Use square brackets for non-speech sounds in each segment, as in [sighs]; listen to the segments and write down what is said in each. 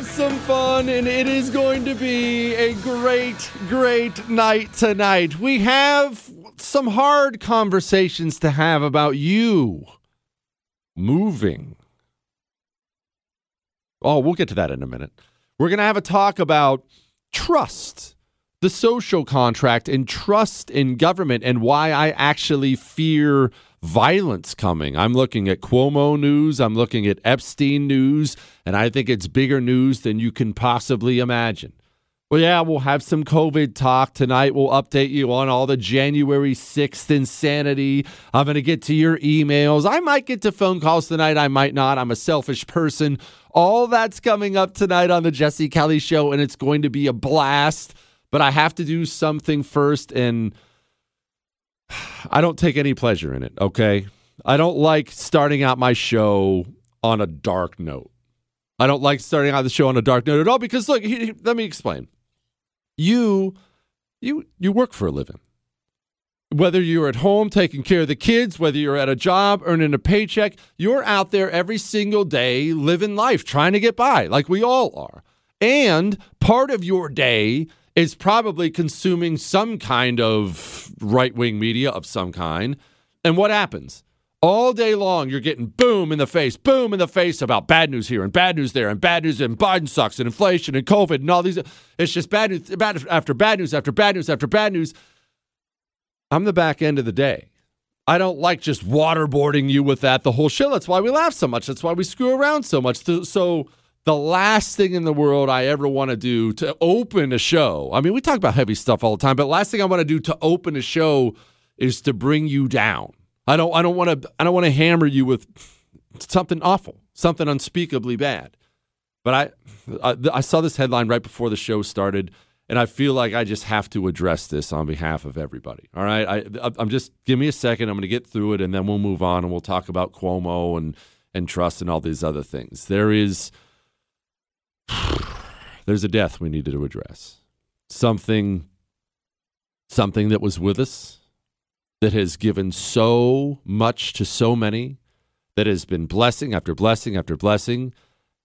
have some fun, and it is going to be a great, great night tonight. We have some hard conversations to have about you moving. Oh, we'll get to that in a minute. We're going to have a talk about trust, the social contract, and trust in government, and why I actually fear violence coming. I'm looking at Cuomo news, I'm looking at Epstein news, and I think it's bigger news than you can possibly imagine. Well, yeah, we'll have some COVID talk tonight. We'll update you on all the January 6th insanity. I'm going to get to your emails. I might get to phone calls tonight. I might not. I'm a selfish person. All that's coming up tonight on the Jesse Kelly Show, and it's going to be a blast. But I have to do something first, and [sighs] I don't take any pleasure in it, okay? I don't like starting out my show on a dark note. I don't like starting out the show on a dark note at all because look, let me explain you you you work for a living. Whether you're at home taking care of the kids, whether you're at a job earning a paycheck, you're out there every single day living life, trying to get by, like we all are. And part of your day is probably consuming some kind of right wing media of some kind. And what happens? All day long, you're getting boom in the face, boom in the face about bad news here and bad news there and bad news and Biden sucks and inflation and COVID and all these. It's just bad news bad after bad news after bad news after bad news. I'm the back end of the day. I don't like just waterboarding you with that the whole show. That's why we laugh so much. That's why we screw around so much. So the last thing in the world I ever want to do to open a show. I mean, we talk about heavy stuff all the time, but last thing I want to do to open a show is to bring you down. I don't I don't want to I don't want to hammer you with something awful, something unspeakably bad. But I, I I saw this headline right before the show started and I feel like I just have to address this on behalf of everybody. All right, I, I'm just give me a second. I'm going to get through it, and then we'll move on, and we'll talk about Cuomo and and trust and all these other things. There is [sighs] there's a death we needed to address. Something something that was with us that has given so much to so many, that has been blessing after blessing after blessing,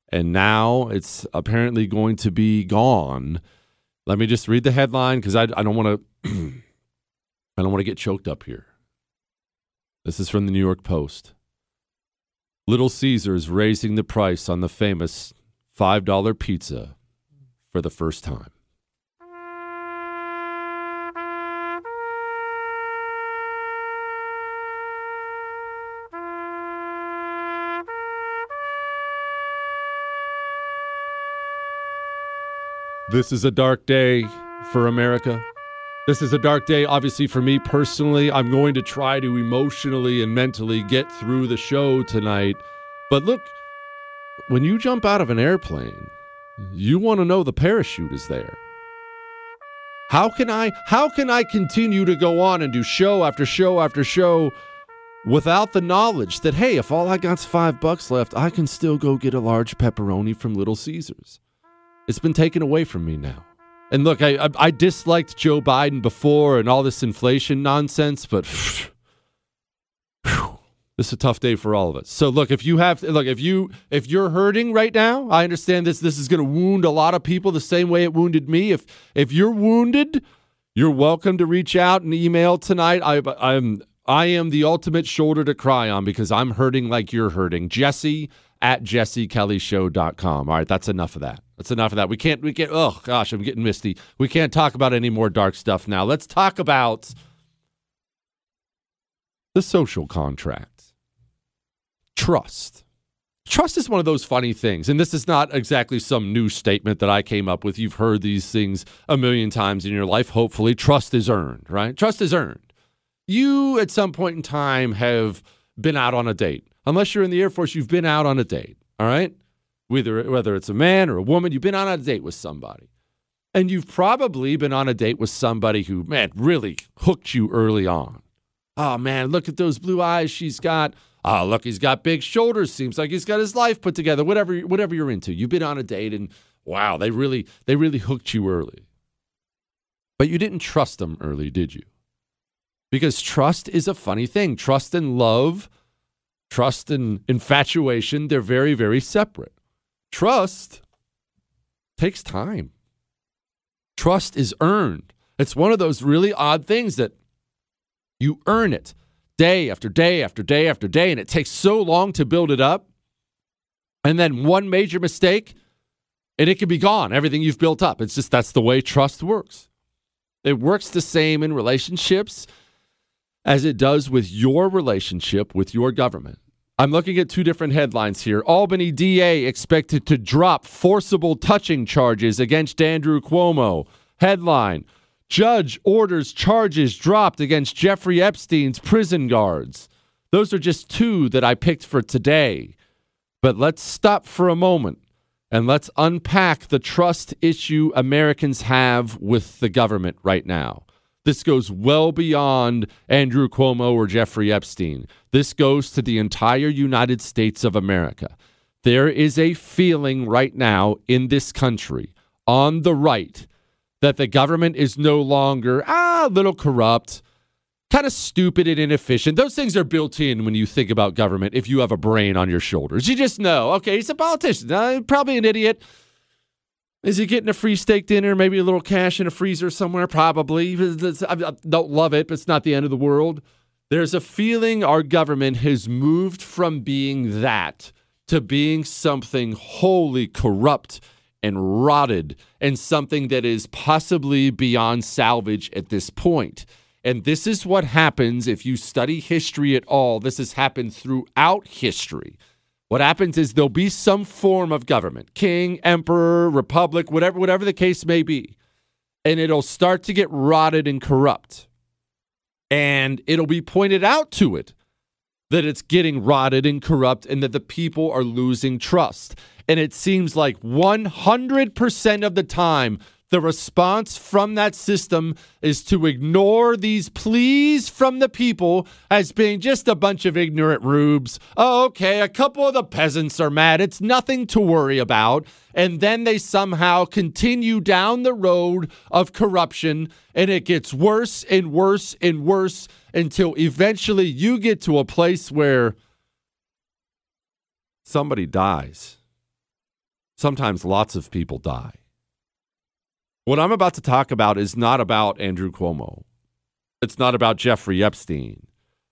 and now it's apparently going to be gone. Let me just read the headline because I, I don't want [clears throat] to I don't want to get choked up here. This is from the New York Post. Little Caesars raising the price on the famous $5 pizza for the first time. This is a dark day for America. This is a dark day, obviously, for me personally. I'm going to try to emotionally and mentally get through the show tonight. But look, when you jump out of an airplane, you want to know the parachute is there. How can I how can I continue to go on and do show after show after show without the knowledge that hey, if all I got's 5 bucks left, I can still go get a large pepperoni from Little Caesars. It's been taken away from me now. And look, I, I, I disliked Joe Biden before and all this inflation nonsense, but this is a tough day for all of us. So look, if you have look, if you if you're hurting right now, I understand this this is going to wound a lot of people the same way it wounded me. If if you're wounded, you're welcome to reach out and email tonight. I I'm I am the ultimate shoulder to cry on because I'm hurting like you're hurting. Jesse at jessekellyshow.com. All right, that's enough of that. That's enough of that. We can't, we can't, oh gosh, I'm getting misty. We can't talk about any more dark stuff now. Let's talk about the social contract. Trust. Trust is one of those funny things. And this is not exactly some new statement that I came up with. You've heard these things a million times in your life. Hopefully, trust is earned, right? Trust is earned. You, at some point in time, have been out on a date. Unless you're in the Air Force, you've been out on a date, all right? Whether whether it's a man or a woman, you've been on a date with somebody. And you've probably been on a date with somebody who, man, really hooked you early on. Oh man, look at those blue eyes she's got. Oh, look, he's got big shoulders. Seems like he's got his life put together. Whatever, whatever you're into. You've been on a date and wow, they really, they really hooked you early. But you didn't trust them early, did you? Because trust is a funny thing. Trust and love, trust and infatuation, they're very, very separate. Trust takes time. Trust is earned. It's one of those really odd things that you earn it day after day after day after day, and it takes so long to build it up. And then one major mistake, and it can be gone, everything you've built up. It's just that's the way trust works. It works the same in relationships as it does with your relationship with your government. I'm looking at two different headlines here. Albany DA expected to drop forcible touching charges against Andrew Cuomo. Headline Judge orders charges dropped against Jeffrey Epstein's prison guards. Those are just two that I picked for today. But let's stop for a moment and let's unpack the trust issue Americans have with the government right now. This goes well beyond Andrew Cuomo or Jeffrey Epstein. This goes to the entire United States of America. There is a feeling right now in this country on the right that the government is no longer ah, a little corrupt, kind of stupid and inefficient. Those things are built in when you think about government if you have a brain on your shoulders. You just know, okay, he's a politician, uh, probably an idiot. Is he getting a free steak dinner, maybe a little cash in a freezer somewhere? Probably. I don't love it, but it's not the end of the world. There's a feeling our government has moved from being that to being something wholly corrupt and rotted and something that is possibly beyond salvage at this point. And this is what happens if you study history at all. This has happened throughout history. What happens is there'll be some form of government, king, emperor, republic, whatever whatever the case may be. And it'll start to get rotted and corrupt. And it'll be pointed out to it that it's getting rotted and corrupt and that the people are losing trust. And it seems like 100% of the time, the response from that system is to ignore these pleas from the people as being just a bunch of ignorant rubes. Oh, okay, a couple of the peasants are mad. It's nothing to worry about. And then they somehow continue down the road of corruption, and it gets worse and worse and worse until eventually you get to a place where somebody dies Sometimes lots of people die. What I'm about to talk about is not about Andrew Cuomo. It's not about Jeffrey Epstein.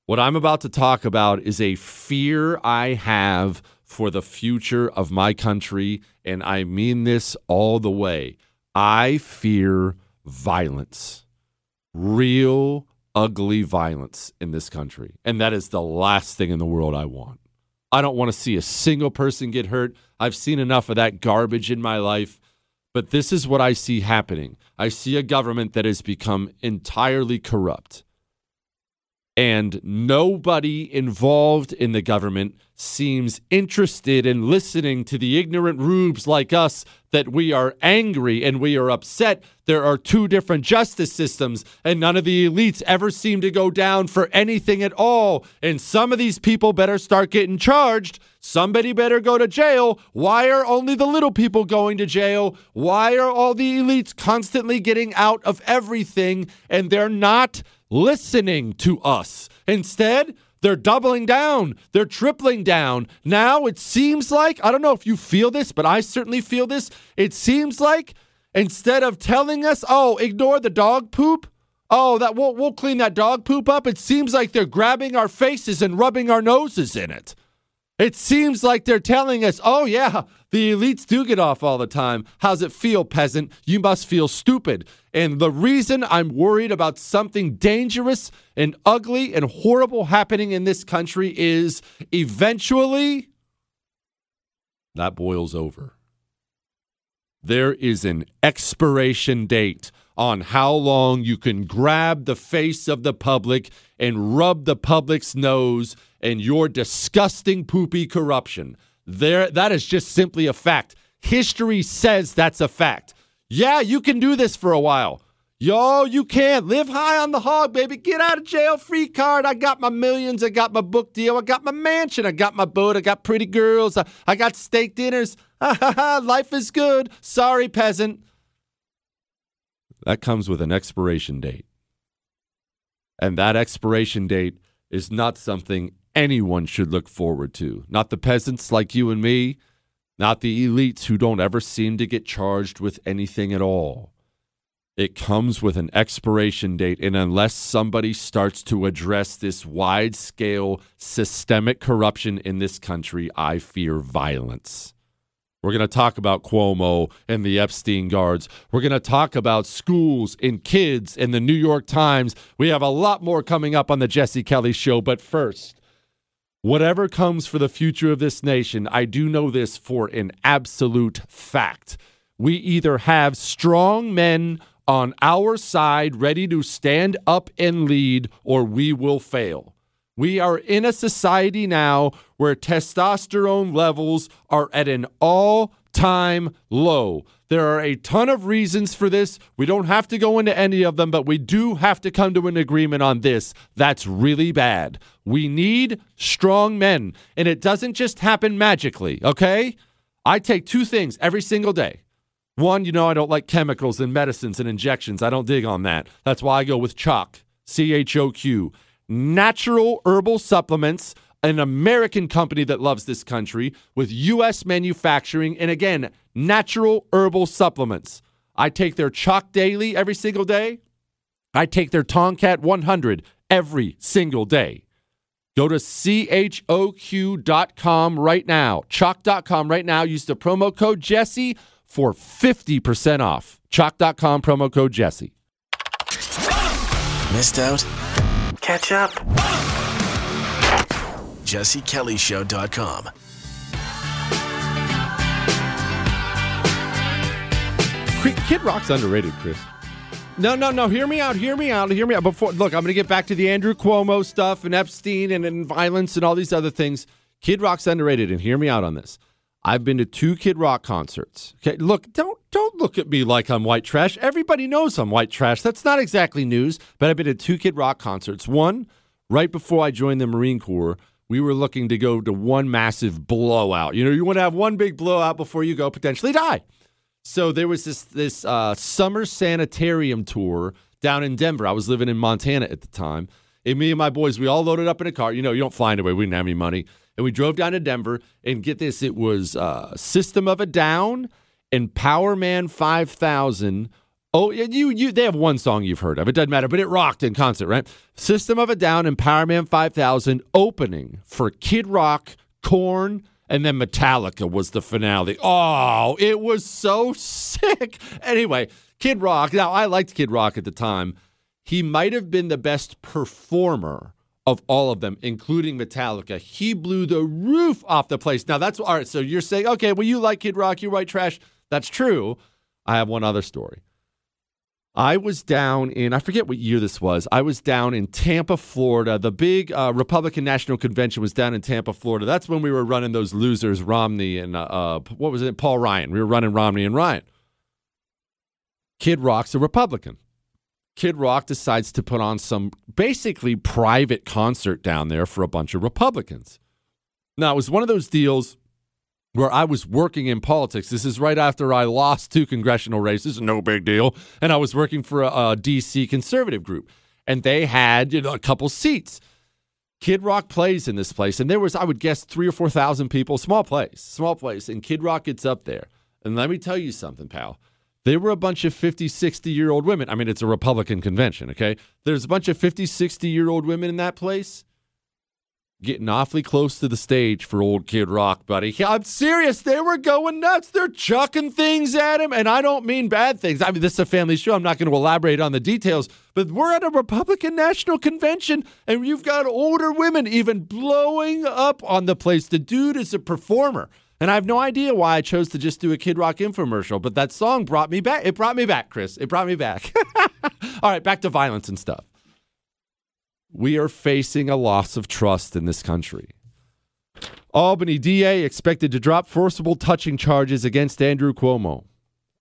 What I'm about to talk about is a fear I have for the future of my country, and I mean this all the way. I fear violence, real, ugly violence in this country. And that is the last thing in the world I want. I don't want to see a single person get hurt. I've seen enough of that garbage in my life. But this is what I see happening. I see a government that has become entirely corrupt and nobody involved in the government seems interested in listening to the ignorant rubes like us that we are angry and we are upset. There are two different justice systems, and none of the elites ever seem to go down for anything at all. And some of these people better start getting charged. Somebody better go to jail. Why are only the little people going to jail? Why are all the elites constantly getting out of everything and they're not? listening to us. Instead, they're doubling down. They're tripling down. Now it seems like, I don't know if you feel this, but I certainly feel this. It seems like instead of telling us, oh, ignore the dog poop, oh, that we'll, we'll clean that dog poop up, it seems like they're grabbing our faces and rubbing our noses in it. It seems like they're telling us, oh, yeah, the elites do get off all the time. How's it feel, peasant? You must feel stupid. And the reason I'm worried about something dangerous and ugly and horrible happening in this country is eventually that boils over. There is an expiration date on how long you can grab the face of the public and rub the public's nose and your disgusting poopy corruption. There that is just simply a fact. History says that's a fact. Yeah, you can do this for a while. Yo, you can. Live high on the hog, baby. Get out of jail free card. I got my millions. I got my book deal. I got my mansion. I got my boat. I got pretty girls. I, I got steak dinners. [laughs] Life is good. Sorry, peasant. That comes with an expiration date. And that expiration date is not something anyone should look forward to. Not the peasants like you and me, not the elites who don't ever seem to get charged with anything at all. It comes with an expiration date, and unless somebody starts to address this wide scale systemic corruption in this country, I fear violence. We're going to talk about Cuomo and the Epstein guards. We're going to talk about schools and kids and the New York Times. We have a lot more coming up on the Jesse Kelly Show. But first, whatever comes for the future of this nation, I do know this for an absolute fact. We either have strong men on our side ready to stand up and lead, or we will fail. We are in a society now where testosterone levels are at an all time low. There are a ton of reasons for this. We don't have to go into any of them, but we do have to come to an agreement on this. That's really bad. We need strong men, and it doesn't just happen magically, okay? I take two things every single day. One, you know, I don't like chemicals and medicines and injections. I don't dig on that. That's why I go with CHOQ, C H O Q natural herbal supplements, an American company that loves this country with U.S. manufacturing, and again, natural herbal supplements. I take their CHOQ Daily every single day. I take their Tongkat 100 every single day. Go to choq.com right now, choq.com right now. Use the promo code Jesse for 50% off. choq.com promo code Jesse. Missed out? Catch up. JesseKellyShow.com. Kid Rock's underrated, Chris. No, no, no. Hear me out. Hear me out. Hear me out. Before, look, I'm going to get back to the Andrew Cuomo stuff and Epstein and, and violence and all these other things. Kid Rock's underrated, and hear me out on this. I've been to two Kid Rock concerts. Okay, look, don't don't look at me like I'm white trash. Everybody knows I'm white trash. That's not exactly news, but I've been to two Kid Rock concerts. One right before I joined the Marine Corps, we were looking to go to one massive blowout. You know, you want to have one big blowout before you go potentially die. So there was this this uh, summer sanitarium tour down in Denver. I was living in Montana at the time. And me and my boys, we all loaded up in a car. You know, you don't fly anyway. We didn't have any money and we drove down to Denver. And get this, it was uh, System of a Down and Powerman 5000. Oh, you you they have one song you've heard of. It doesn't matter, but it rocked in concert, right? System of a Down and Powerman 5000 opening for Kid Rock, Korn, and then Metallica was the finale. Oh, it was so sick. Anyway, Kid Rock. Now I liked Kid Rock at the time. He might have been the best performer of all of them, including Metallica. He blew the roof off the place. Now that's all right. So you're saying, okay, well, you like Kid Rock, you write trash. That's true. I have one other story. I was down in, I forget what year this was. I was down in Tampa, Florida. The big uh, Republican National Convention was down in Tampa, Florida. That's when we were running those losers, Romney and, uh, uh, what was it, Paul Ryan. We were running Romney and Ryan. Kid Rock's a Republican. Kid Rock decides to put on some basically private concert down there for a bunch of Republicans. Now, it was one of those deals where I was working in politics. This is right after I lost two congressional races, no big deal. And I was working for a, a DC conservative group, and they had you know, a couple seats. Kid Rock plays in this place, and there was, I would guess, three or 4,000 people, small place, small place. And Kid Rock gets up there. And let me tell you something, pal. They were a bunch of 50, 60 year old women. I mean, it's a Republican convention, okay? There's a bunch of 50, 60 year old women in that place getting awfully close to the stage for old Kid Rock, buddy. I'm serious. They were going nuts. They're chucking things at him. And I don't mean bad things. I mean, this is a family show. I'm not going to elaborate on the details, but we're at a Republican National Convention and you've got older women even blowing up on the place. The dude is a performer. And I have no idea why I chose to just do a Kid Rock infomercial, but that song brought me back. It brought me back, Chris. It brought me back. [laughs] All right, back to violence and stuff. We are facing a loss of trust in this country. Albany DA expected to drop forcible touching charges against Andrew Cuomo.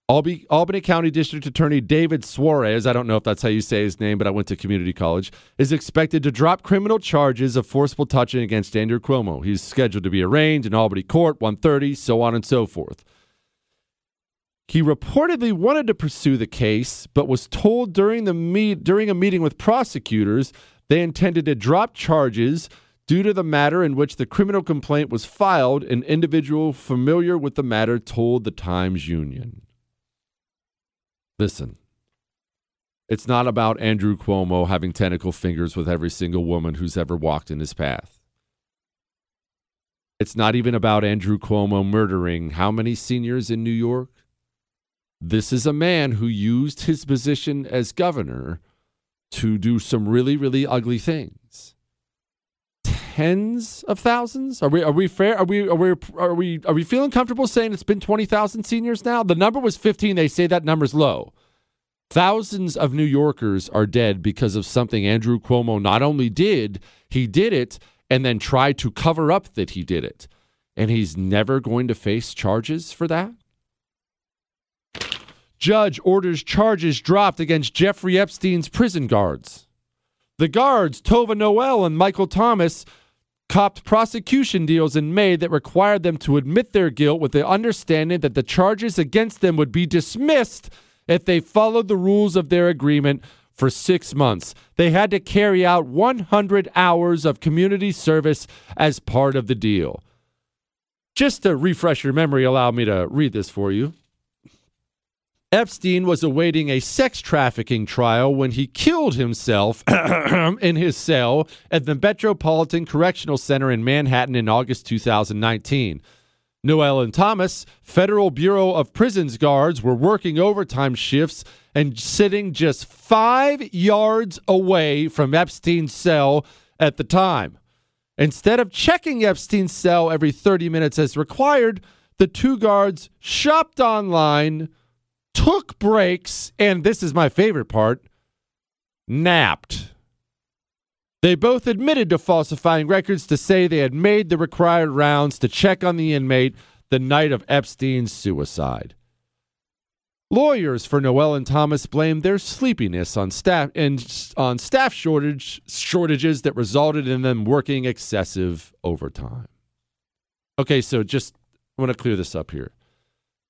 Albany, Albany County District Attorney David Soares, I don't know if that's how you say his name, but I went to community college, is expected to drop criminal charges of forcible touching against Andrew Cuomo. He's scheduled to be arraigned in Albany court 130, so on and so forth. He reportedly wanted to pursue the case, but was told during the meet during a meeting with prosecutors they intended to drop charges Due to the matter in which the criminal complaint was filed, an individual familiar with the matter told the Times Union. Listen, it's not about Andrew Cuomo having tentacle fingers with every single woman who's ever walked in his path. It's not even about Andrew Cuomo murdering how many seniors in New York? This is a man who used his position as governor to do some really, really ugly things. Tens of thousands? Are we are we fair? Are we are we are we are we feeling comfortable saying it's been twenty thousand seniors now? The number was fifteen. They say that number's low. Thousands of New Yorkers are dead because of something Andrew Cuomo not only did, he did it and then tried to cover up that he did it. And he's never going to face charges for that? Judge orders charges dropped against Jeffrey Epstein's prison guards. The guards, Tova Noel and Michael Thomas, copped prosecution deals in May that required them to admit their guilt with the understanding that the charges against them would be dismissed if they followed the rules of their agreement for six months. They had to carry out 100 hours of community service as part of the deal. Just to refresh your memory, allow me to read this for you. Epstein was awaiting a sex trafficking trial when he killed himself [clears throat] in his cell at the Metropolitan Correctional Center in Manhattan in August 2019. Noel and Thomas, Federal Bureau of Prisons guards, were working overtime shifts and sitting just five yards away from Epstein's cell at the time. Instead of checking Epstein's cell every 30 minutes as required, the two guards shopped online, took breaks, and this is my favorite part napped. They both admitted to falsifying records to say they had made the required rounds to check on the inmate the night of Epstein's suicide. Lawyers for Noel and Thomas blamed their sleepiness on staff and on staff shortage shortages that resulted in them working excessive overtime. Okay, so just I want to clear this up here.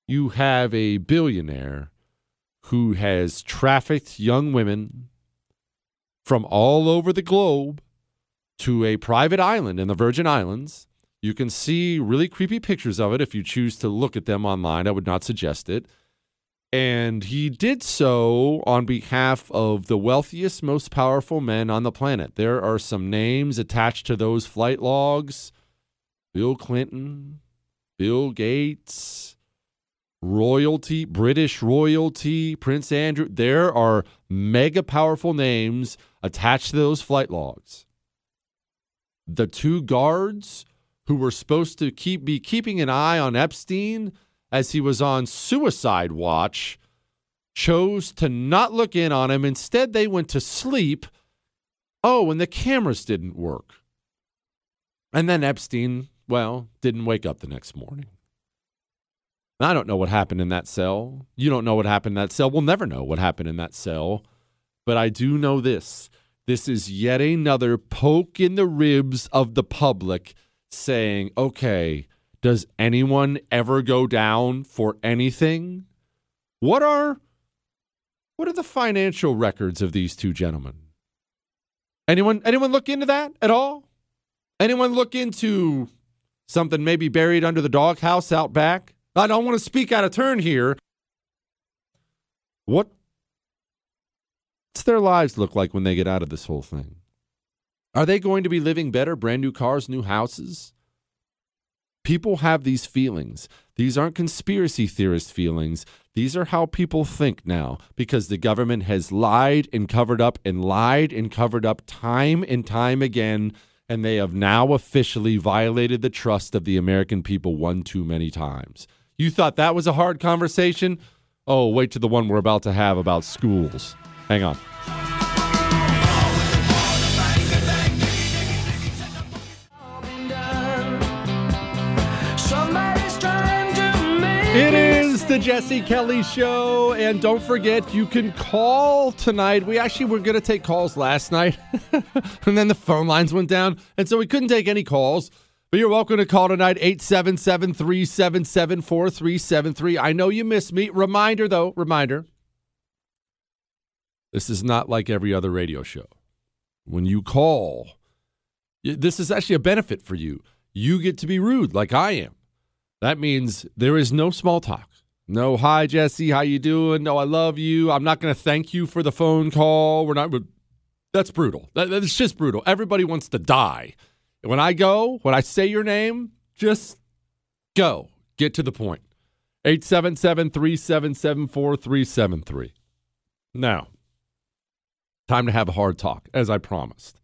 You have a billionaire who has trafficked young women from all over the globe to a private island in the Virgin Islands. You can see really creepy pictures of it if you choose to look at them online. I would not suggest it. And he did so on behalf of the wealthiest, most powerful men on the planet. There are some names attached to those flight logs Bill Clinton, Bill Gates, royalty, British royalty, Prince Andrew. There are mega powerful names attached to those flight logs. The two guards who were supposed to keep be keeping an eye on Epstein as he was on suicide watch chose to not look in on him. Instead, they went to sleep. Oh, and the cameras didn't work. And then Epstein, well, didn't wake up the next morning. I don't know what happened in that cell. You don't know what happened in that cell. We'll never know what happened in that cell. But I do know this this is yet another poke in the ribs of the public saying, okay, does anyone ever go down for anything? What are what are the financial records of these two gentlemen? Anyone anyone look into that at all? Anyone look into something maybe buried under the doghouse out back? I don't want to speak out of turn here. What What's their lives look like when they get out of this whole thing? Are they going to be living better, brand new cars, new houses? People have these feelings. These aren't conspiracy theorist feelings. These are how people think now because the government has lied and covered up and lied and covered up time and time again. And they have now officially violated the trust of the American people one too many times. You thought that was a hard conversation? Oh, wait to the one we're about to have about schools. Hang on. It is the Jesse Kelly Show. And don't forget, you can call tonight. We actually were going to take calls last night, [laughs] and then the phone lines went down. And so we couldn't take any calls. But you're welcome to call tonight, 877 377 4373. I know you miss me. Reminder, though, reminder this is not like every other radio show. When you call, This is actually a benefit for you. You get to be rude like I am. That means there is no small talk. No, hi Jesse, how you doing? No, I love you. I'm not going to thank you for the phone call. We're not. That's brutal. That, that's just brutal. Everybody wants to die. When I go, when I say your name, just go. Get to the point. 877 377 4373. Now, time to have a hard talk, as I promised.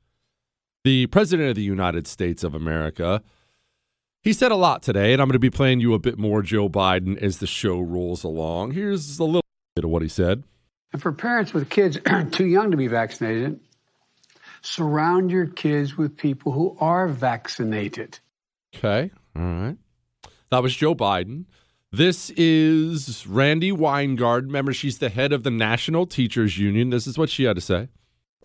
The President of the United States of America, he said a lot today, and I'm going to be playing you a bit more Joe Biden as the show rolls along. Here's a little bit of what he said. And for parents with kids [clears throat] too young to be vaccinated, surround your kids with people who are vaccinated. Okay. All right. That was Joe Biden. This is Randi Weingarten. Remember, she's the head of the National Teachers Union. This is what she had to say.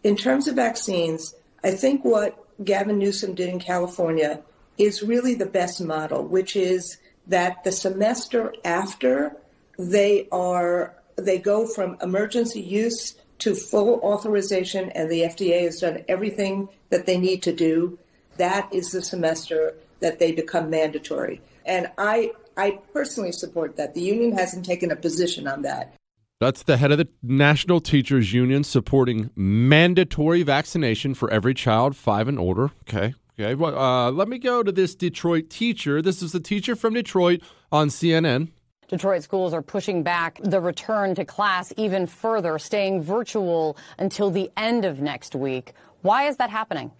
In terms of vaccines, I think what Gavin Newsom did in California is really the best model, which is that the semester after they are they go from emergency use to full authorization and the FDA has done everything that they need to do, that is the semester that they become mandatory. And I I personally support that. The union hasn't taken a position on that. That's the head of the National Teachers Union supporting mandatory vaccination for every child five and older. Okay. Okay. Well, uh, let me go to this Detroit teacher. This is the teacher from Detroit on CNN. Detroit schools are pushing back the return to class even further, staying virtual until the end of next week. Why is that happening?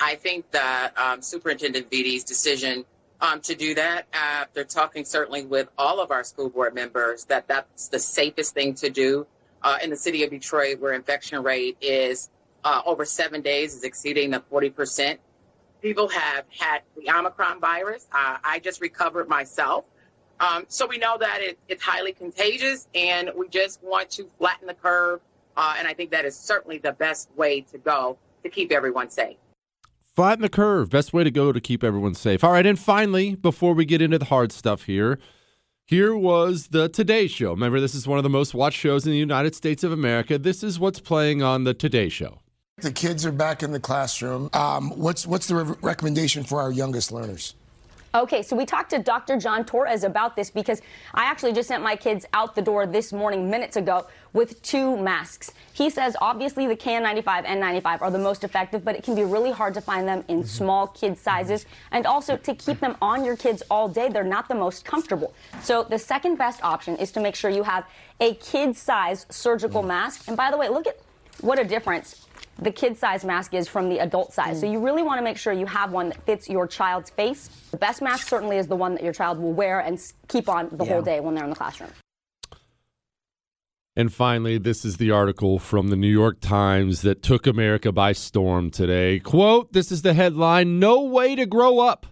I think that um, Superintendent Vitti's decision um, to do that after talking certainly with all of our school board members that that's the safest thing to do uh, in the city of Detroit, where infection rate is uh, over seven days is exceeding the 40 percent. People have had the Omicron virus. Uh, I just recovered myself. Um, so we know that it, it's highly contagious, and we just want to flatten the curve. Uh, and I think that is certainly the best way to go to keep everyone safe. Flatten the curve. Best way to go to keep everyone safe. All right, and finally, before we get into the hard stuff here, here was the Today Show. Remember, this is one of the most watched shows in the United States of America. This is what's playing on the Today Show. The kids are back in the classroom. Um, what's what's the re- recommendation for our youngest learners? Okay, so we talked to Dr. John Torres about this because I actually just sent my kids out the door this morning, minutes ago, with two masks. He says obviously the KN95 N95 are the most effective, but it can be really hard to find them in mm-hmm. small kid sizes. And also to keep them on your kids all day, they're not the most comfortable. So the second best option is to make sure you have a kid size surgical mm-hmm. mask. And by the way, look at what a difference the kid size mask is from the adult size. Mm. So you really want to make sure you have one that fits your child's face. The best mask certainly is the one that your child will wear and keep on the yeah. whole day when they're in the classroom. And finally, this is the article from the New York Times that took America by storm today. Quote, this is the headline No way to grow up.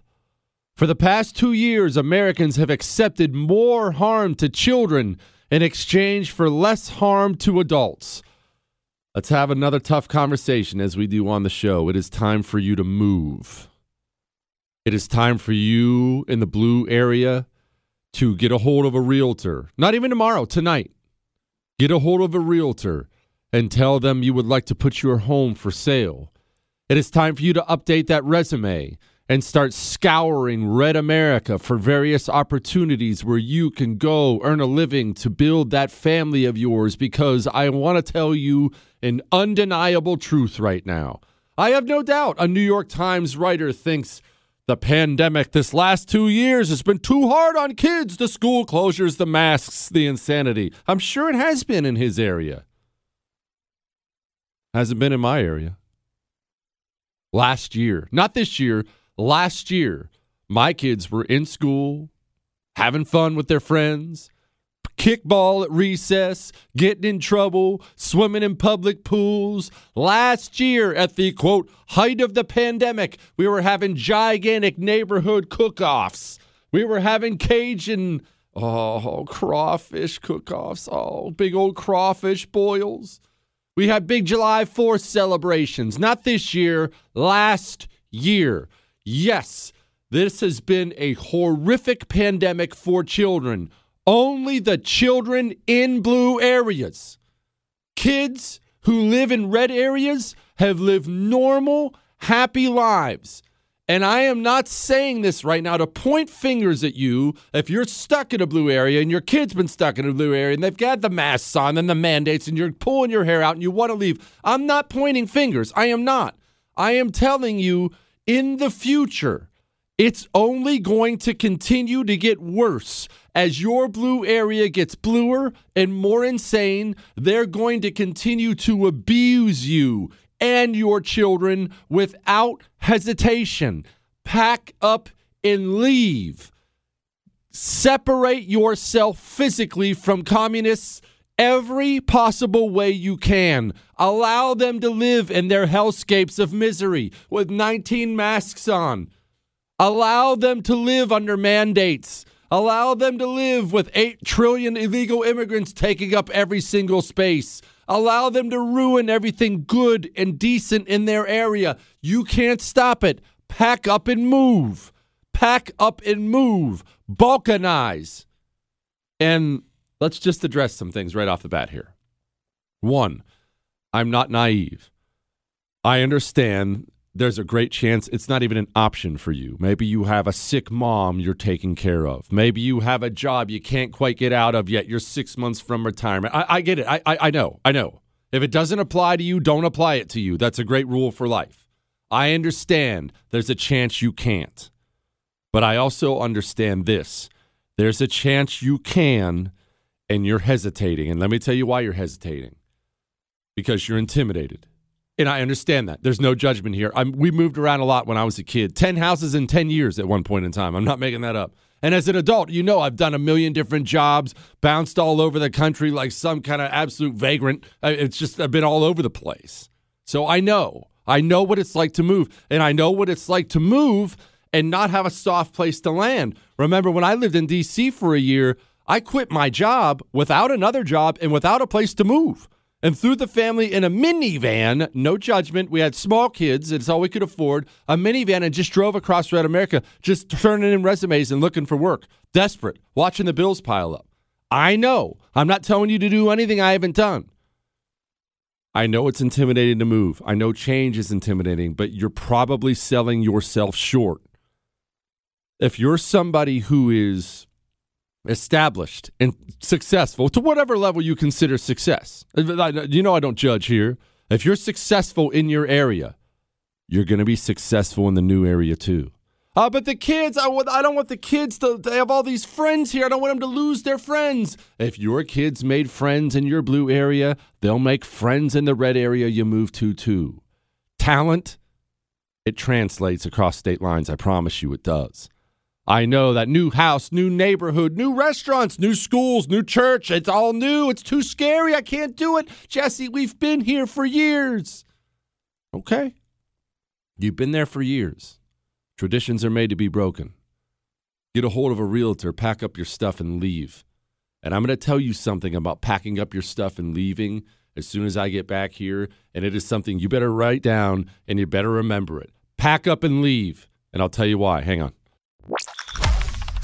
For the past two years, Americans have accepted more harm to children in exchange for less harm to adults. Let's have another tough conversation as we do on the show. It is time for you to move. It is time for you in the blue area to get a hold of a realtor. Not even tomorrow, tonight. Get a hold of a realtor and tell them you would like to put your home for sale. It is time for you to update that resume and start scouring Red America for various opportunities where you can go earn a living to build that family of yours because I want to tell you an undeniable truth right now. I have no doubt a New York Times writer thinks the pandemic this last two years has been too hard on kids, the school closures, the masks, the insanity. I'm sure it has been in his area. Hasn't been in my area. Last year, not this year, last year, my kids were in school, having fun with their friends, kickball at recess, getting in trouble, swimming in public pools. Last year, at the quote, height of the pandemic, we were having gigantic neighborhood cook offs. We were having Cajun, oh, crawfish cook offs, oh, big old crawfish boils. We had big July 4th celebrations, not this year, last year. Yes, this has been a horrific pandemic for children. Only the children in blue areas. Kids who live in red areas have lived normal, happy lives. And I am not saying this right now to point fingers at you if you're stuck in a blue area and your kid's been stuck in a blue area and they've got the masks on and the mandates and you're pulling your hair out and you want to leave. I'm not pointing fingers. I am not. I am telling you in the future, it's only going to continue to get worse. As your blue area gets bluer and more insane, they're going to continue to abuse you and your children without hesitation. Pack up and leave. Separate yourself physically from communists every possible way you can. Allow them to live in their hellscapes of misery with 19 masks on. Allow them to live under mandates. Allow them to live with 8 trillion illegal immigrants taking up every single space. Allow them to ruin everything good and decent in their area. You can't stop it. Pack up and move. Pack up and move. Balkanize. And let's just address some things right off the bat here. One, I'm not naive. I understand there's a great chance it's not even an option for you. Maybe you have a sick mom you're taking care of. Maybe you have a job you can't quite get out of yet. You're six months from retirement. I, I get it. I, I, I know. I know. If it doesn't apply to you, don't apply it to you. That's a great rule for life. I understand there's a chance you can't. But I also understand this there's a chance you can, and you're hesitating. And let me tell you why you're hesitating because you're intimidated. And I understand that. There's no judgment here. I'm, we moved around a lot when I was a kid 10 houses in 10 years at one point in time. I'm not making that up. And as an adult, you know, I've done a million different jobs, bounced all over the country like some kind of absolute vagrant. It's just, I've been all over the place. So I know. I know what it's like to move. And I know what it's like to move and not have a soft place to land. Remember, when I lived in D.C. for a year, I quit my job without another job and without a place to move and threw the family in a minivan. No judgment. We had small kids. It's all we could afford. A minivan and just drove across Red America, just turning in resumes and looking for work. Desperate, watching the bills pile up. I know. I'm not telling you to do anything I haven't done. I know it's intimidating to move. I know change is intimidating, but you're probably selling yourself short. If you're somebody who is established and successful to whatever level you consider success. You know, I don't judge here. If you're successful in your area, you're going to be successful in the new area too. Uh, but the kids, I, I don't want the kids to they have all these friends here. I don't want them to lose their friends. If your kids made friends in your blue area, they'll make friends in the red area you move to too. Talent, it translates across state lines. I promise you it does. I know that new house, new neighborhood, new restaurants, new schools, new church. It's all new. It's too scary. I can't do it. Jesse, we've been here for years. Okay. You've been there for years. Traditions are made to be broken. Get a hold of a realtor, pack up your stuff, and leave. And I'm going to tell you something about packing up your stuff and leaving as soon as I get back here. And it is something you better write down and you better remember it. Pack up and leave. And I'll tell you why. Hang on.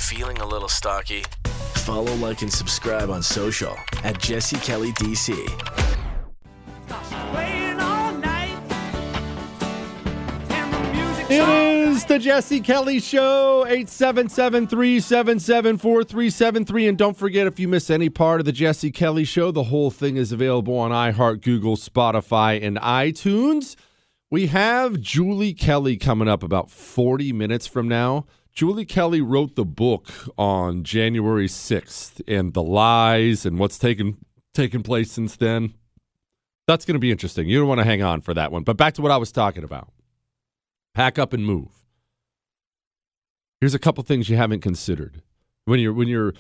Feeling a little stocky? Follow, like, and subscribe on social at Jesse Kelly DC. It is the Jesse Kelly Show, 877 377 4373. And don't forget, if you miss any part of the Jesse Kelly Show, the whole thing is available on iHeart, Google, Spotify, and iTunes. We have Julie Kelly coming up about 40 minutes from now. Julie Kelly wrote the book on January 6th and the lies and what's taken taken place since then. That's going to be interesting. You don't want to hang on for that one. But back to what I was talking about. Pack up and move. Here's a couple things you haven't considered. When you're when you're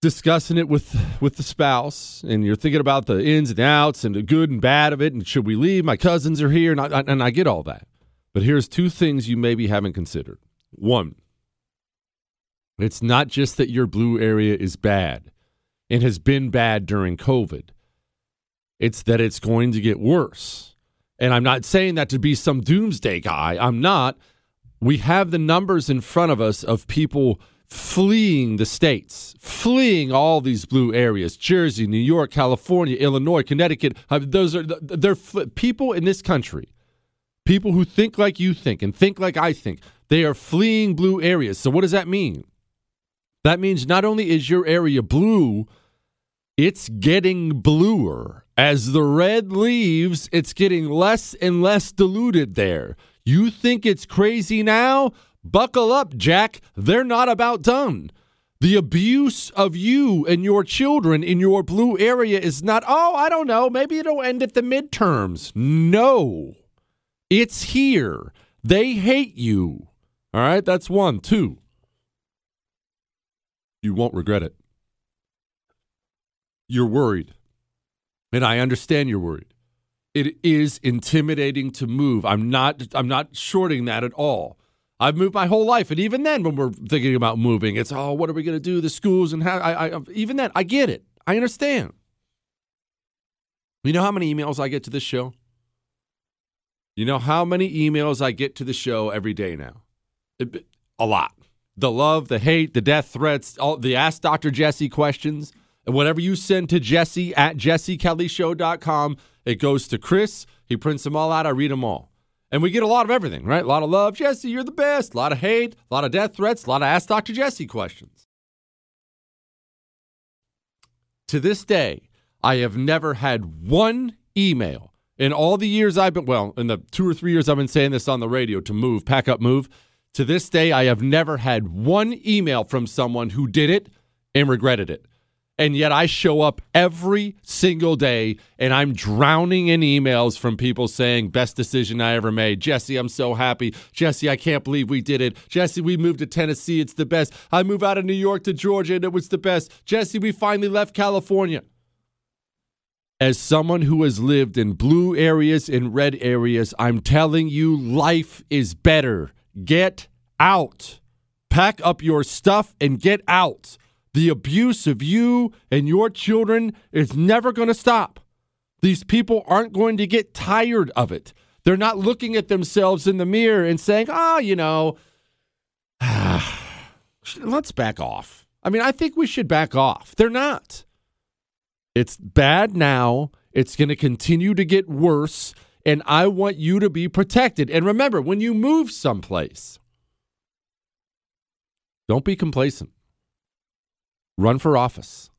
discussing it with with the spouse and you're thinking about the ins and outs and the good and bad of it and should we leave? My cousins are here and I, and I get all that. But here's two things you maybe haven't considered. One, it's not just that your blue area is bad and has been bad during COVID, it's that it's going to get worse. And I'm not saying that to be some doomsday guy. I'm not. We have the numbers in front of us of people fleeing the states, fleeing all these blue areas Jersey, New York, California, Illinois, Connecticut. Uh, those are they're people in this country People who think like you think and think like I think, they are fleeing blue areas. So, what does that mean? That means not only is your area blue, it's getting bluer. As the red leaves, it's getting less and less diluted there. You think it's crazy now? Buckle up, Jack. They're not about done. The abuse of you and your children in your blue area is not, oh, I don't know, maybe it'll end at the midterms. No, it's here. They hate you. All right, that's one. Two, you won't regret it. You're worried. And I understand you're worried. It is intimidating to move. I'm not I'm not shorting that at all. I've moved my whole life, and even then, when we're thinking about moving, it's oh, what are we going to do? The schools and how? I, I even then, I get it. I understand. You know how many emails I get to this show? You know how many emails I get to the show every day now? A lot. The love, the hate, the death threats, all the Ask Dr. Jesse questions. And whatever you send to Jesse at jessekellyshow.com, it goes to Chris. He prints them all out. I read them all. And we get a lot of everything, right? A lot of love. Jesse, you're the best. A lot of hate, a lot of death threats, a lot of Ask Dr. Jesse questions. To this day, I have never had one email in all the years I've been, well, in the two or three years I've been saying this on the radio to move, pack up, move. To this day, I have never had one email from someone who did it and regretted it. And yet I show up every single day and I'm drowning in emails from people saying, best decision I ever made. Jesse, I'm so happy. Jesse, I can't believe we did it. Jesse, we moved to Tennessee. It's the best. I moved out of New York to Georgia and it was the best. Jesse, we finally left California. As someone who has lived in blue areas and red areas, I'm telling you, life is better. Get out. Pack up your stuff and get out. The abuse of you and your children is never going to stop. These people aren't going to get tired of it. They're not looking at themselves in the mirror and saying, oh, you know, [sighs] let's back off. I mean, I think we should back off. They're not. It's bad now. It's going to continue to get worse. And I want you to be protected. And remember, when you move someplace, don't be complacent run for office.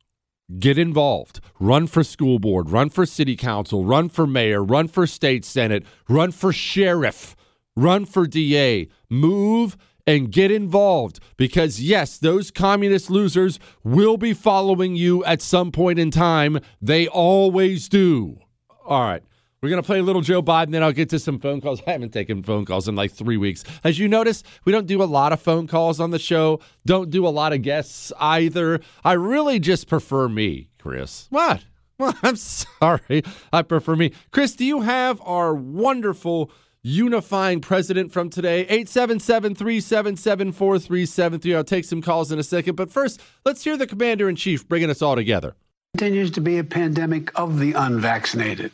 Get involved. Run for school board, run for city council, run for mayor, run for state senate, run for sheriff, run for DA. Move and get involved because, yes, those communist losers will be following you at some point in time. They always do. All right. We're going to play a little Joe Biden, then I'll get to some phone calls. [laughs] I haven't taken phone calls in like three weeks. As you notice, we don't do a lot of phone calls on the show, don't do a lot of guests either. I really just prefer me, Chris. What? [laughs] Well, I'm sorry. I prefer me. Chris, do you have our wonderful unifying president from today? 877 377 4373. I'll take some calls in a second. But first, let's hear the commander in chief bringing us all together. Continues to be a pandemic of the unvaccinated.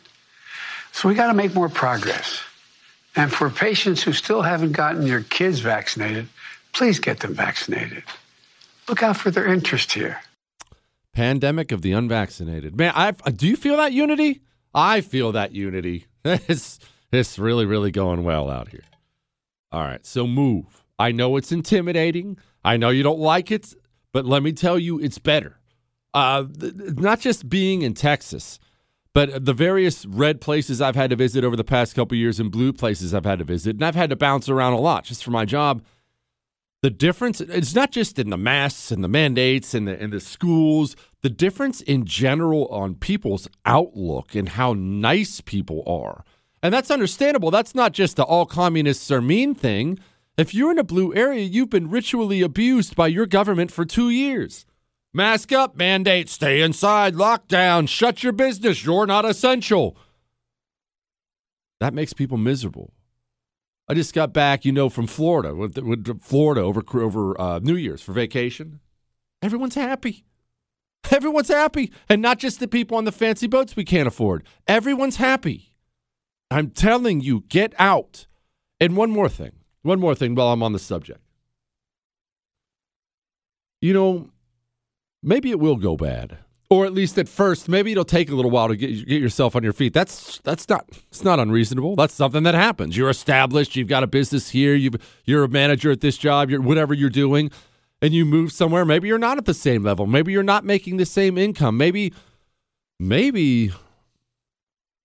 So we got to make more progress. And for patients who still haven't gotten your kids vaccinated, please get them vaccinated. Look out for their interest here. Pandemic of the unvaccinated. Man, I do you feel that unity? I feel that unity. [laughs] It's it's really really going well out here. All right, so move. I know it's intimidating. I know you don't like it, but let me tell you, it's better. Uh, not just being in Texas but the various red places I've had to visit over the past couple years and blue places I've had to visit, and I've had to bounce around a lot just for my job. The difference it's not just in the masks and the mandates and the and the schools, the difference in general on people's outlook and how nice people are. And that's understandable. That's not just the all communists are mean thing. If you're in a blue area, you've been ritually abused by your government for 2 years. Mask up, mandate, stay inside, lockdown, shut your business, you're not essential. That makes people miserable. I just got back, you know, from Florida, with, with Florida over over uh, New Year's for vacation. Everyone's happy. Everyone's happy, and not just the people on the fancy boats we can't afford. Everyone's happy. I'm telling you, get out. And one more thing, one more thing while I'm on the subject. You know, maybe it will go bad. or at least at first, maybe it'll take a little while to get, get yourself on your feet. That's that's not it's not unreasonable. That's something that happens. You're established. You've got a business here. You you're a manager at this job. You're whatever you're doing, and you move somewhere. Maybe you're not at the same level. Maybe you're not making the same income. Maybe maybe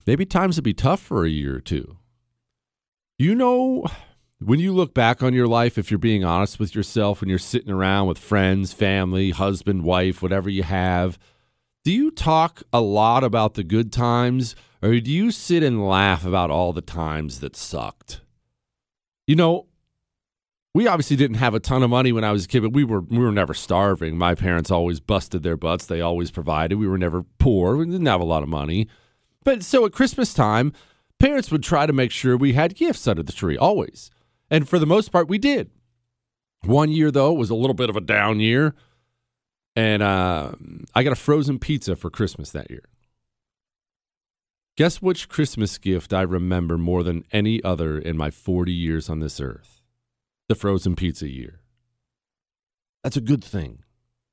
maybe times would be tough for a year or two. You know, when you look back on your life, if you're being honest with yourself, when you're sitting around with friends, family, husband, wife, whatever you have do you talk a lot about the good times or do you sit and laugh about all the times that sucked? You know, we obviously didn't have a ton of money when I was a kid, but we were we were never starving. My parents always busted their butts. They always provided. We were never poor. We didn't have a lot of money. But so at Christmas time, parents would try to make sure we had gifts under the tree always. And for the most part we did. One year though was a little bit of a down year. And uh, I got a frozen pizza for Christmas that year. Guess which Christmas gift I remember more than any other in my 40 years on this earth? The frozen pizza year. That's a good thing.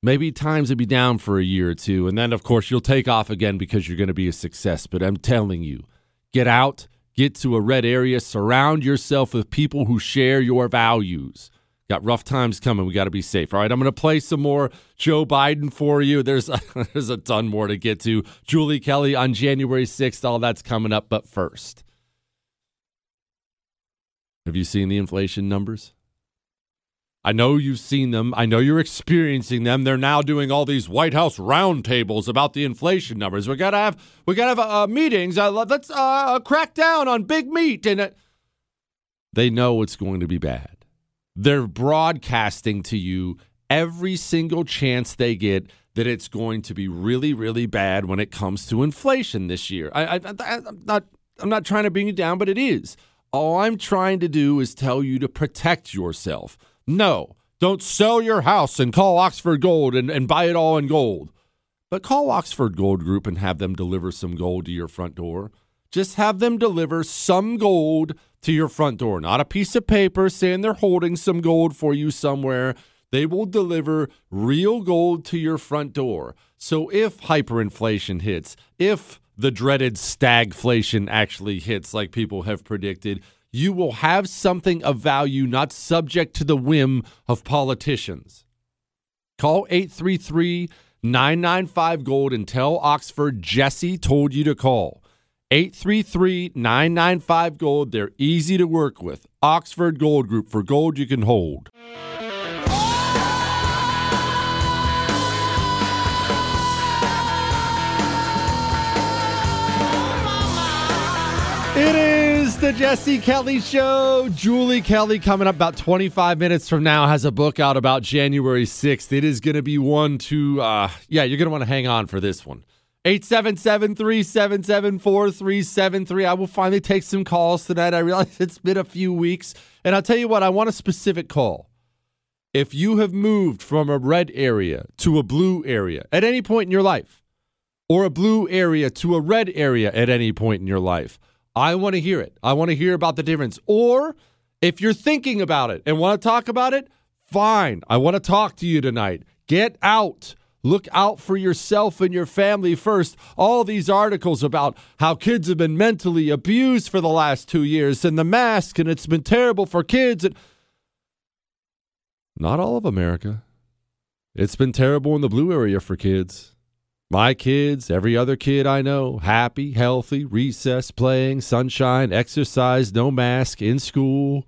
Maybe times will be down for a year or two, and then, of course, you'll take off again because you're going to be a success. But I'm telling you, get out, get to a red area, surround yourself with people who share your values. Got rough times coming. We got to be safe. All right, I'm going to play some more Joe Biden for you. There's a, [laughs] there's a ton more to get to. Julie Kelly on January 6th. All that's coming up. But first, have you seen the inflation numbers? I know you've seen them. I know you're experiencing them. They're now doing all these White House roundtables about the inflation numbers. We gotta have we gotta have uh, meetings. Uh, let's uh, crack down on big meat, and they know it's going to be bad. They're broadcasting to you every single chance they get that it's going to be really, really bad when it comes to inflation this year. I, am not, I'm not trying to bring you down, but it is. All I'm trying to do is tell you to protect yourself. No, don't sell your house and call Oxford Gold and, and buy it all in gold. But call Oxford Gold Group and have them deliver some gold to your front door. Just have them deliver some gold to your front door, not a piece of paper saying they're holding some gold for you somewhere. They will deliver real gold to your front door. So if hyperinflation hits, if the dreaded stagflation actually hits, like people have predicted, you will have something of value not subject to the whim of politicians. Call 833 995 Gold and tell Oxford Jesse told you to call. 833 995 Gold. They're easy to work with. Oxford Gold Group for gold you can hold. It is the Jesse Kelly Show. Julie Kelly coming up about 25 minutes from now has a book out about January 6th. It is going to be one to, uh, yeah, you're going to want to hang on for this one. 877 377 4373. I will finally take some calls tonight. I realize it's been a few weeks. And I'll tell you what, I want a specific call. If you have moved from a red area to a blue area at any point in your life, or a blue area to a red area at any point in your life, I want to hear it. I want to hear about the difference. Or if you're thinking about it and want to talk about it, fine. I want to talk to you tonight. Get out. Look out for yourself and your family first. All these articles about how kids have been mentally abused for the last two years and the mask, and it's been terrible for kids. And not all of America. It's been terrible in the blue area for kids. My kids, every other kid I know, happy, healthy, recess, playing, sunshine, exercise, no mask, in school